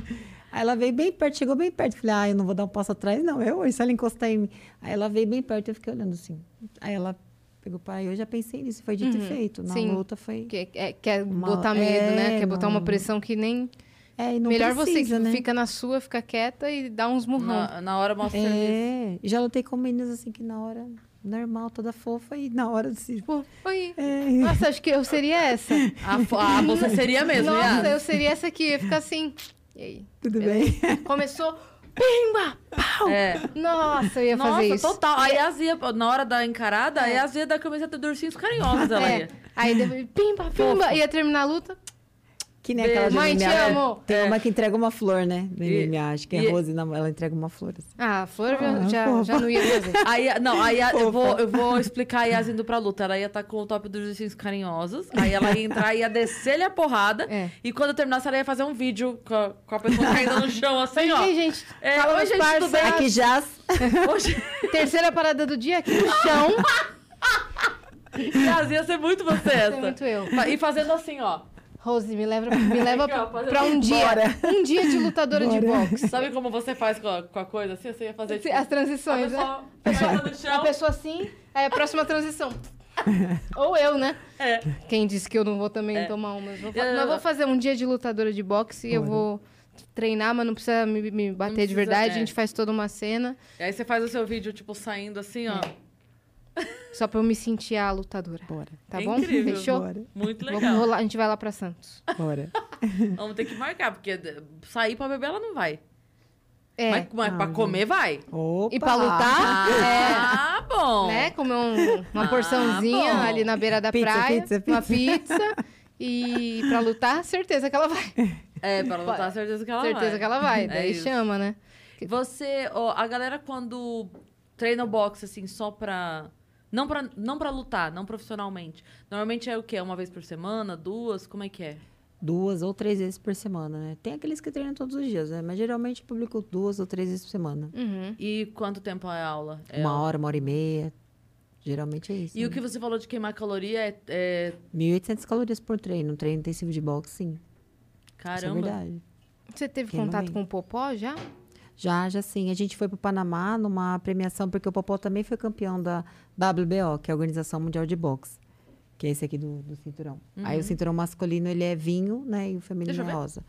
Aí ela veio bem perto, chegou bem perto. Falei, ah, eu não vou dar um passo atrás, não. Eu, se ela encostar em mim. Aí ela veio bem perto, eu fiquei olhando assim. Aí ela pegou para eu já pensei nisso, foi dito e feito. Na Sim. luta foi. Que, é, quer Uma- botar medo, né? é, Quer botar uma pressão que nem. É, e não Melhor você precisa, que né? fica na sua, fica quieta e dá uns murrão. Na, na hora mostra serviço. É, já lutei com meninas assim que na hora normal, toda fofa, e na hora assim. Tipo, oi. É, Nossa, acho que eu seria essa. A, a você seria mesmo, Nossa, Yas? eu seria essa aqui. Ia ficar assim. E aí? tudo bem. Começou. Pimba! Pau! É. Nossa, eu ia Nossa, fazer isso. total. A Yas ia, na hora da encarada, a É. Yas ia dar camiseta de ursinhos carinhosos, ela É. ia. Aí depois, pimba, pimba. Ia terminar a luta. Que nem aquela Mãe, te MMA. amo. Tem É. uma que entrega uma flor, né? Do E- MMA, acho que é e- Rose, não, ela entrega uma flor. Assim. Ah, a Flor já, Ah, já, já não ia fazer. Aí, não, aí a- eu, vou, eu vou explicar a Yas indo pra luta. Ela ia estar com o top dos ursinhos carinhosos. Aí ela ia entrar, ia descer-lhe a porrada. É. E quando eu terminasse, ela ia fazer um vídeo com a, com a pessoa caindo no chão, assim, ó. Ei, gente, É, fala oi, gente, tudo parceiros. bem? Aqui já. Hoje, Terceira parada do dia aqui no chão. Yas, ia ser muito você é essa. muito eu. E fazendo assim, ó. Rose, me leva, me leva pra, um dia. Um dia de lutadora de Bora. boxe. Sabe como você faz com a, com a coisa assim? Você ia fazer tipo, As a transições, né? pessoa no A pessoa assim, aí a próxima transição. Ou eu, né? É. Quem disse que eu não vou também É. tomar uma? Vou, mas vou fazer um dia de lutadora de boxe e eu vou treinar, mas não precisa me, me bater precisa, de verdade. é. A gente faz toda uma cena E aí você faz o seu vídeo, tipo, saindo assim, ó. só pra eu me sentir a lutadora. Bora, Tá É bom? incrível. Fechou? bora, Muito legal. Vamos rolar, a gente vai lá pra Santos. bora. Vamos ter que marcar, porque d- sair pra beber ela não vai. É. Mas, mas pra comer, vai. Opa! E pra lutar, é, Ah, bom. né? Comer um- uma Ah, porçãozinha bom. ali na beira da Pizza, praia. pizza, Uma pizza. E pra lutar, certeza que ela vai. É, pra lutar, certeza que ela certeza vai. que ela vai. É Daí isso. chama, né? Você, ó, a galera quando treina o boxe, assim, só pra... Não pra, não pra lutar, não profissionalmente. Normalmente é o quê? Uma vez por semana? Duas? Como é que é? Duas ou três vezes por semana, né? Tem aqueles que treinam todos os dias, né? Mas geralmente publico duas ou três vezes por semana. Uhum. E quanto tempo é a aula? É uma aula? hora, uma hora e meia. Geralmente é isso. E o né? que você falou de queimar caloria é... é... 1.800 calorias por treino. Um treino intensivo de boxe, sim. Isso é Caramba. verdade. Você teve Queima contato bem. com o Popó já? Já, já sim. A gente foi pro Panamá numa premiação, porque o Popó também foi campeão da WBO, que é a Organização Mundial de Boxe. Que é esse aqui do, do cinturão. Aí o cinturão masculino, ele é vinho, né? E o feminino Uhum. É rosa.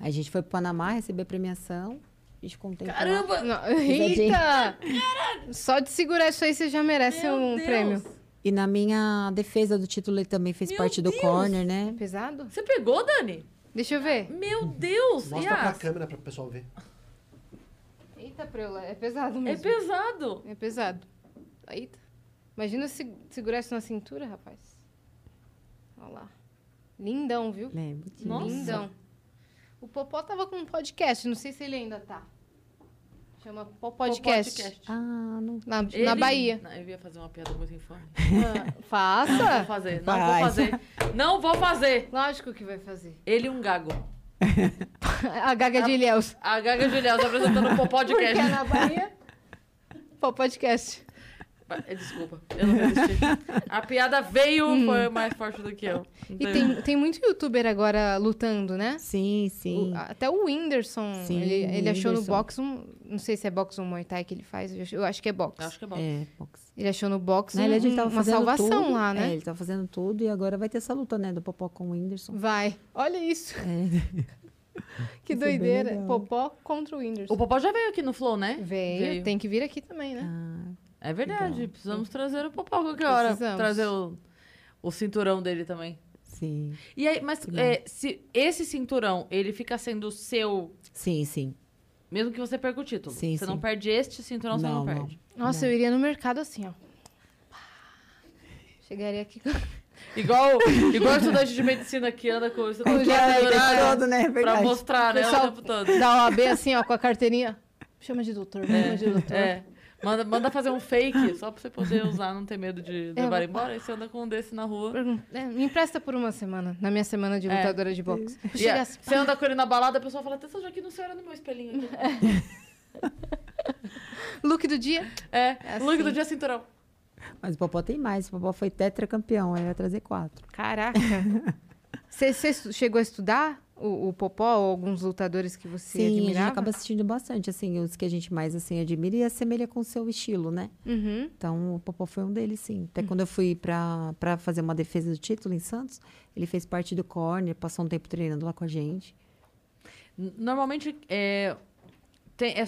Aí a gente foi pro Panamá receber a premiação. A gente contém Caramba! Não, Eita! Só de segurar isso aí você já merece Meu um Deus! prêmio. E na minha defesa do título, ele também fez Meu parte do Deus! corner, né? Pesado? Você pegou, Dani? Deixa eu ver. Meu Deus! Mostra pra Yas, câmera para o pessoal ver. Eita, Preula, é pesado É mesmo. pesado. É pesado. Eita. Imagina se segurar isso na cintura, rapaz. Olha lá. Lindão, viu? Lembro. Nossa. Lindão. O Popó tava com um podcast, não sei se ele ainda tá. Chama Popó Podcast. Ah, não. Na, na Ele- Bahia. Não, eu ia fazer uma piada muito infame. Ah, Não vou faça! fazer, não vou Faz. fazer. Não vou fazer. Lógico que vai fazer. Ele e um gago. A Gaga de Ilhéus. A Gaga Juliana apresentando o de Porque é na Bahia. Popó Podcast. Desculpa, eu não resisti. A piada veio, foi mais forte do que eu. Hum. E tem, tem muito youtuber agora lutando, né? Sim, sim. O- até o Whindersson, Sim, ele, ele achou no Whindersson. box um. Não sei se é box ou Muay Thai que ele faz. eu acho- Eu acho que é box. Acho que é bom. É, boxe. Ele achou no box um- ele tava uma salvação tudo. lá, É, né? ele tava fazendo tudo e agora vai ter essa luta, né? Do Popó com o Whindersson. Vai. Olha isso. É. Que Isso é doideira. legal. Popó contra o Whindersson. O Popó já veio aqui no Flow, né? Veio. Tem que vir aqui também, né? Ah, É verdade, Legal. precisamos trazer o Popó qualquer hora. Precisamos. Trazer o, o cinturão dele também. sim. E aí, mas é, se esse cinturão, ele fica sendo seu, Sim, sim. mesmo que você perca o título. Sim, você não sim. perde este cinturão, você não Não, não. perde. Nossa, eu iria no mercado assim, ó. Chegaria aqui com. Igual, igual o estudante de medicina que anda com o diabetes todo, né? É pra verdade. mostrar, né, o tempo todo. Da OAB assim, ó, com a carteirinha. Chama de doutor, chama de doutor. É. Manda, manda fazer um fake, só pra você poder usar, não ter medo de É, levar eu- embora. E você anda com um desse na rua. É, me empresta por uma semana, na minha semana de É. lutadora de boxe. É, assim, você anda com ele na balada, a pessoa fala, atenção, já que não senhora no meu espelhinho aqui. look do dia. É, É look assim. do dia cinturão. Mas o Popó tem mais. O Popó foi tetracampeão. Ele vai trazer quatro. Caraca. Você chegou a estudar o, o Popó ou alguns lutadores que você Sim, a gente admirava? acaba assistindo bastante. Assim, os que a gente mais assim, admira e assemelha com o seu estilo, né? Uhum. Então, o Popó foi um deles, sim. Até quando eu fui pra fazer uma defesa do título em Santos, ele fez parte do corner, passou um tempo treinando lá com a gente. Normalmente, é, tem, é-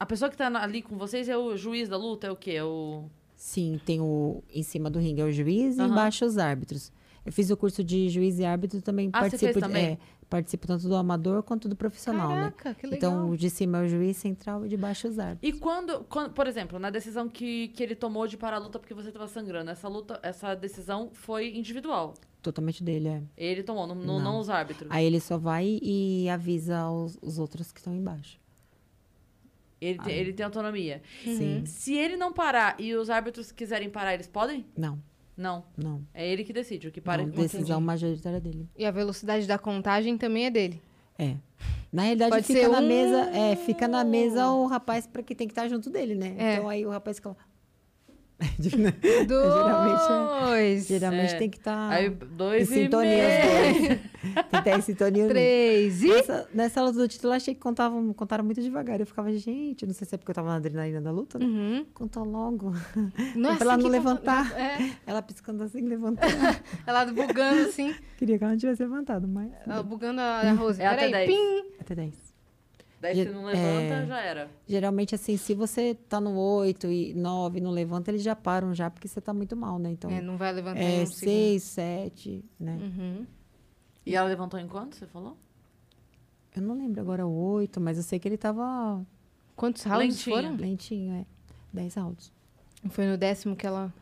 a pessoa que tá ali com vocês é o juiz da luta? É o quê? É o... Sim, tem o em cima do ringue é o juiz e Aham. embaixo os árbitros. Eu fiz o curso de juiz e árbitro também Ah, você participo de- também? é, participo tanto do amador quanto do profissional, né? Caraca, que legal. Então, de cima é o juiz central e de baixo os árbitros. E quando, quando- por exemplo, na decisão que, que ele tomou de parar a luta porque você estava sangrando, essa luta, essa decisão foi individual. Totalmente dele, é. Ele tomou, não, não, não os árbitros. Aí ele só vai e avisa os, os outros que estão embaixo. Ele, tem, ele tem autonomia. Sim. Se ele não parar e os árbitros quiserem parar, eles podem? Não, Não. não. É ele que decide o que para. não decisão majoritária dele. E a velocidade da contagem também é dele. É. Na realidade, Pode fica ser na um- mesa, é, fica na mesa o rapaz para que tem que estar junto dele, né? É. Então aí o rapaz fica lá. Dois. Geralmente É. tem que estar em dois e sintonia meio. os dois. tem que estar em sintonia. os dois. Três e... Nessa, nessa luta do título, eu achei que contavam, contaram muito devagar. Eu ficava, gente, não sei se é porque eu tava na adrenalina da luta, né? Uhum. Conta logo. Não é pra ela assim não que levantar. conta- É, Ela piscando assim, levantando. ela bugando assim, Queria que ela não tivesse levantado, mas. ela bugando a, Rose. É até Peraí, dez. pim. Até 10. Daí se não levanta, já era. Geralmente, assim, se você tá no 8 e 9 e não levanta, eles já param já, porque você tá muito mal, né? Então, É, não vai levantar em é um segundo. 6, 7, né? Uhum. E ela levantou em quanto, você falou? Eu não lembro agora o oito, mas eu sei que ele tava Quantos rounds Lentinho. foram? lentinho, é. Dez rounds. Foi no décimo que ela...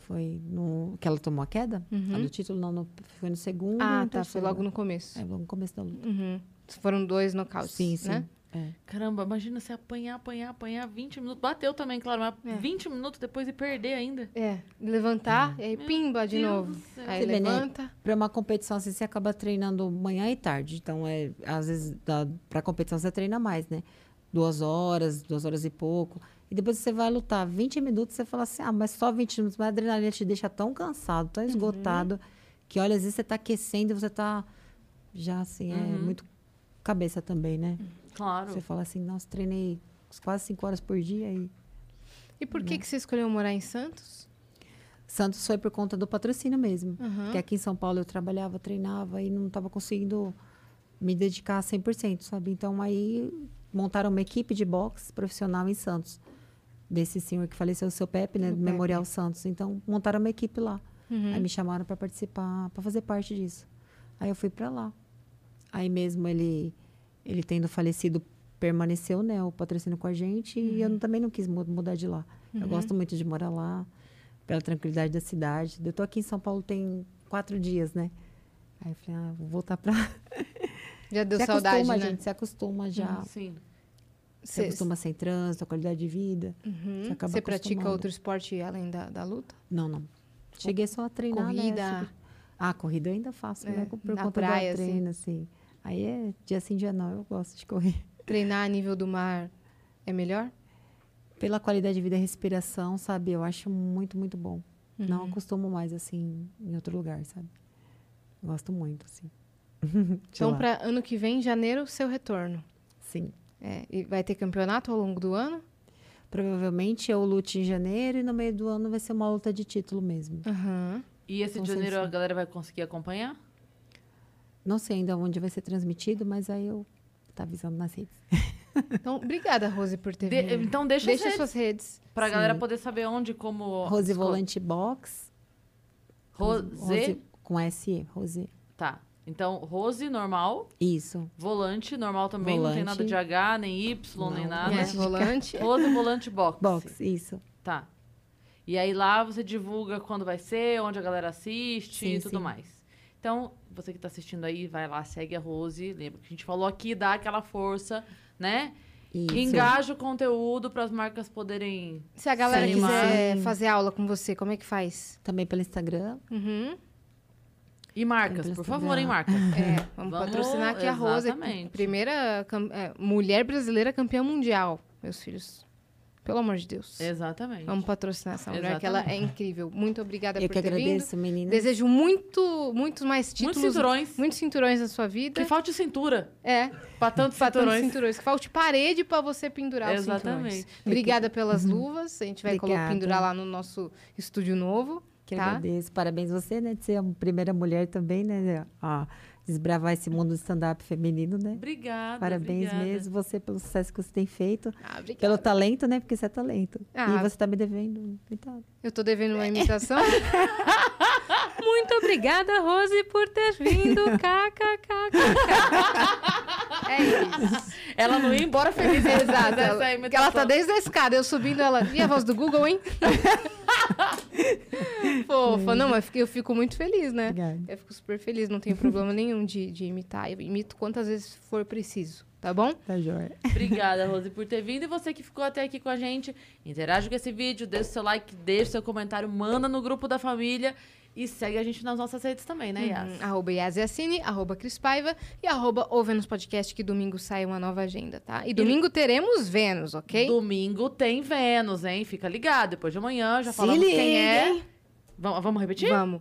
Foi no que ela tomou a queda? Uhum. A do título não, no- foi no segundo. Ah, no tá. Foi terceiro. logo no começo. É, logo no começo da luta. Uhum. Foram dois nocautes, Sim, sim. né? É. Caramba, imagina você apanhar, apanhar, apanhar 20 minutos. Bateu também, claro, mas É. 20 minutos depois e perder ainda. É, levantar e aí Meu pimba de Deus novo. Aí Você né? levanta. Para uma competição assim, você acaba treinando manhã e tarde. Então, é, às vezes, para competição você treina mais, né? Duas horas, duas horas e pouco. E depois você vai lutar 20 minutos, você fala assim, ah, mas só 20 minutos. Mas a adrenalina te deixa tão cansado, tão esgotado, que olha, às vezes você tá aquecendo e você tá já assim, é Uhum. muito cabeça também, né? Claro. Você fala assim, nossa, treinei quase 5 horas por dia e E por Né? que, que você escolheu morar em Santos? Santos foi por conta do patrocínio mesmo. Aham. Porque aqui em São Paulo eu trabalhava, treinava e não estava conseguindo me dedicar 100%, sabe? Então aí montaram uma equipe de boxe profissional em Santos. Desse senhor que faleceu, o seu Pepe, né? O Do Pepe. Memorial Santos. Então montaram uma equipe lá. Uhum. Aí me chamaram para participar, para fazer parte disso. Aí eu fui para lá. Aí mesmo ele, ele tendo falecido, permaneceu, né? O patrocínio com a gente e eu também não quis mu- mudar de lá. Eu gosto muito de morar lá, pela tranquilidade da cidade. Eu tô aqui em São Paulo tem quatro dias, né? Aí eu falei, ah, vou voltar pra. Já deu se saudade, acostuma, né? gente, se acostuma já. Sim. Se Cê- acostuma sem trânsito, a qualidade de vida. Uhum. Você Você pratica outro esporte além da, da luta? Não, não. Cheguei só a treinar, né? Corrida. Cheguei- Ah, corrida eu ainda faço, É, né? Por na conta praia, do treino, assim. Aí é dia sim, dia não. Eu gosto de correr. Treinar a nível do mar é melhor? Pela qualidade de vida e respiração, sabe? Eu acho muito, muito bom. Não Uhum. acostumo mais, assim, em outro lugar, sabe? Gosto muito, assim. Então, para ano que vem, janeiro, seu retorno. Sim. É, e vai ter campeonato ao longo do ano? Provavelmente eu lute em janeiro e no meio do ano vai ser uma luta de título mesmo. Aham. E esse de janeiro a galera vai conseguir acompanhar? Não sei ainda onde vai ser transmitido, mas aí eu tá avisando nas redes. Então, obrigada, Rose, por ter De- vindo. então deixa, Deixa as suas redes. pra Sim. galera poder saber onde, como... Rose esco- Volante Box. Rose... com SE, Rose. Tá. Então, Rose normal, Isso. volante normal também, não tem Volante. nada de H, nem Y, nem Não. nada. É, volante. Rose volante box. Box, isso. Tá. E aí lá você divulga quando vai ser, onde a galera assiste Sim, e tudo sim. mais. Então, você que tá assistindo aí, vai lá, segue a Rose. Lembra que a gente falou aqui, dá aquela força, né? Isso. Engaja o conteúdo para as marcas poderem. Se a galera Se quiser fazer aula com você, como é que faz? Também pelo Instagram. Uhum. E marcas, por Instagram. favor, hein, marcas? É, vamos, Vamos- patrocinar aqui a Rose. exatamente. Primeira é, mulher brasileira campeã mundial, meus filhos. Pelo amor de Deus. Exatamente. Vamos patrocinar essa mulher, que ela é Exatamente. incrível. Muito obrigada Eu por que ter agradeço, vindo. meninas. Desejo muito, muitos mais títulos. Muitos cinturões. Muitos cinturões na sua vida. Que falte cintura. É, Pra tantos para tantos cinturões. cinturões. Que falte parede para você pendurar os Exatamente. cinturões. Obrigada pelas luvas. A gente vai colo- Obrigada. pendurar lá no nosso estúdio novo. Que tá? agradeço. Parabéns você, né? De ser a primeira mulher também, né? A desbravar esse mundo do stand-up feminino, né? Obrigada. Parabéns obrigada. mesmo você pelo sucesso que você tem feito. Ah, obrigada. Pelo talento, né? Porque você é talento. Ah. E você tá me devendo. Então, Eu tô devendo uma imitação. Muito obrigada, Rose, por ter vindo. KKKK. É isso. Ela não ia embora feliz. Exato. Ela, é ela tá desde a escada, eu subindo ela. E a voz do Google, hein? Fofa. Não, mas eu fico muito feliz, né? obrigada. Eu fico super feliz, não tenho problema nenhum de, de imitar. Eu imito quantas vezes for preciso, tá bom? Tá jóia. Obrigada, Rose, por ter vindo. E você que ficou até aqui com a gente, interage com esse vídeo, deixa o seu like, deixa o seu comentário, manda no grupo da família e segue a gente nas nossas redes também, né, Yas? Uhum. Arroba Yasiacine, arroba Cris Paiva e arroba o Vênus Podcast, que domingo sai uma nova agenda, tá? E domingo teremos Vênus, ok? Domingo tem Vênus, hein? Fica ligado. Depois de amanhã já Se falamos quem liguem. é. Vamos, vamos repetir? Vamos.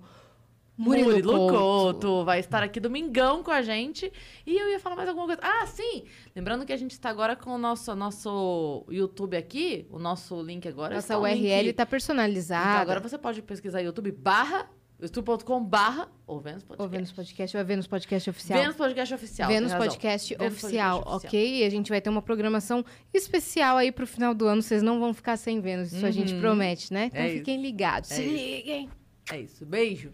Murilo, Murilo Couto. Couto vai estar aqui domingão com a gente. E eu ia falar mais alguma coisa. Ah, sim! Lembrando que a gente está agora com o nosso, nosso YouTube aqui. O nosso link agora. Nossa está URL link- tá personalizada. Então agora você pode pesquisar YouTube barra, youtube.com barra ou Vênus Podcast. Vênus Podcast ou é Vênus Podcast Oficial? Vênus Podcast Oficial. Vênus. Podcast Vênus Oficial, Podcast ok? E a gente vai ter uma programação especial aí pro final do ano. Vocês não vão ficar sem Vênus, isso a gente Uhum. promete, né? Então É fiquem ligados. É Se isso. liguem. É isso. Beijo.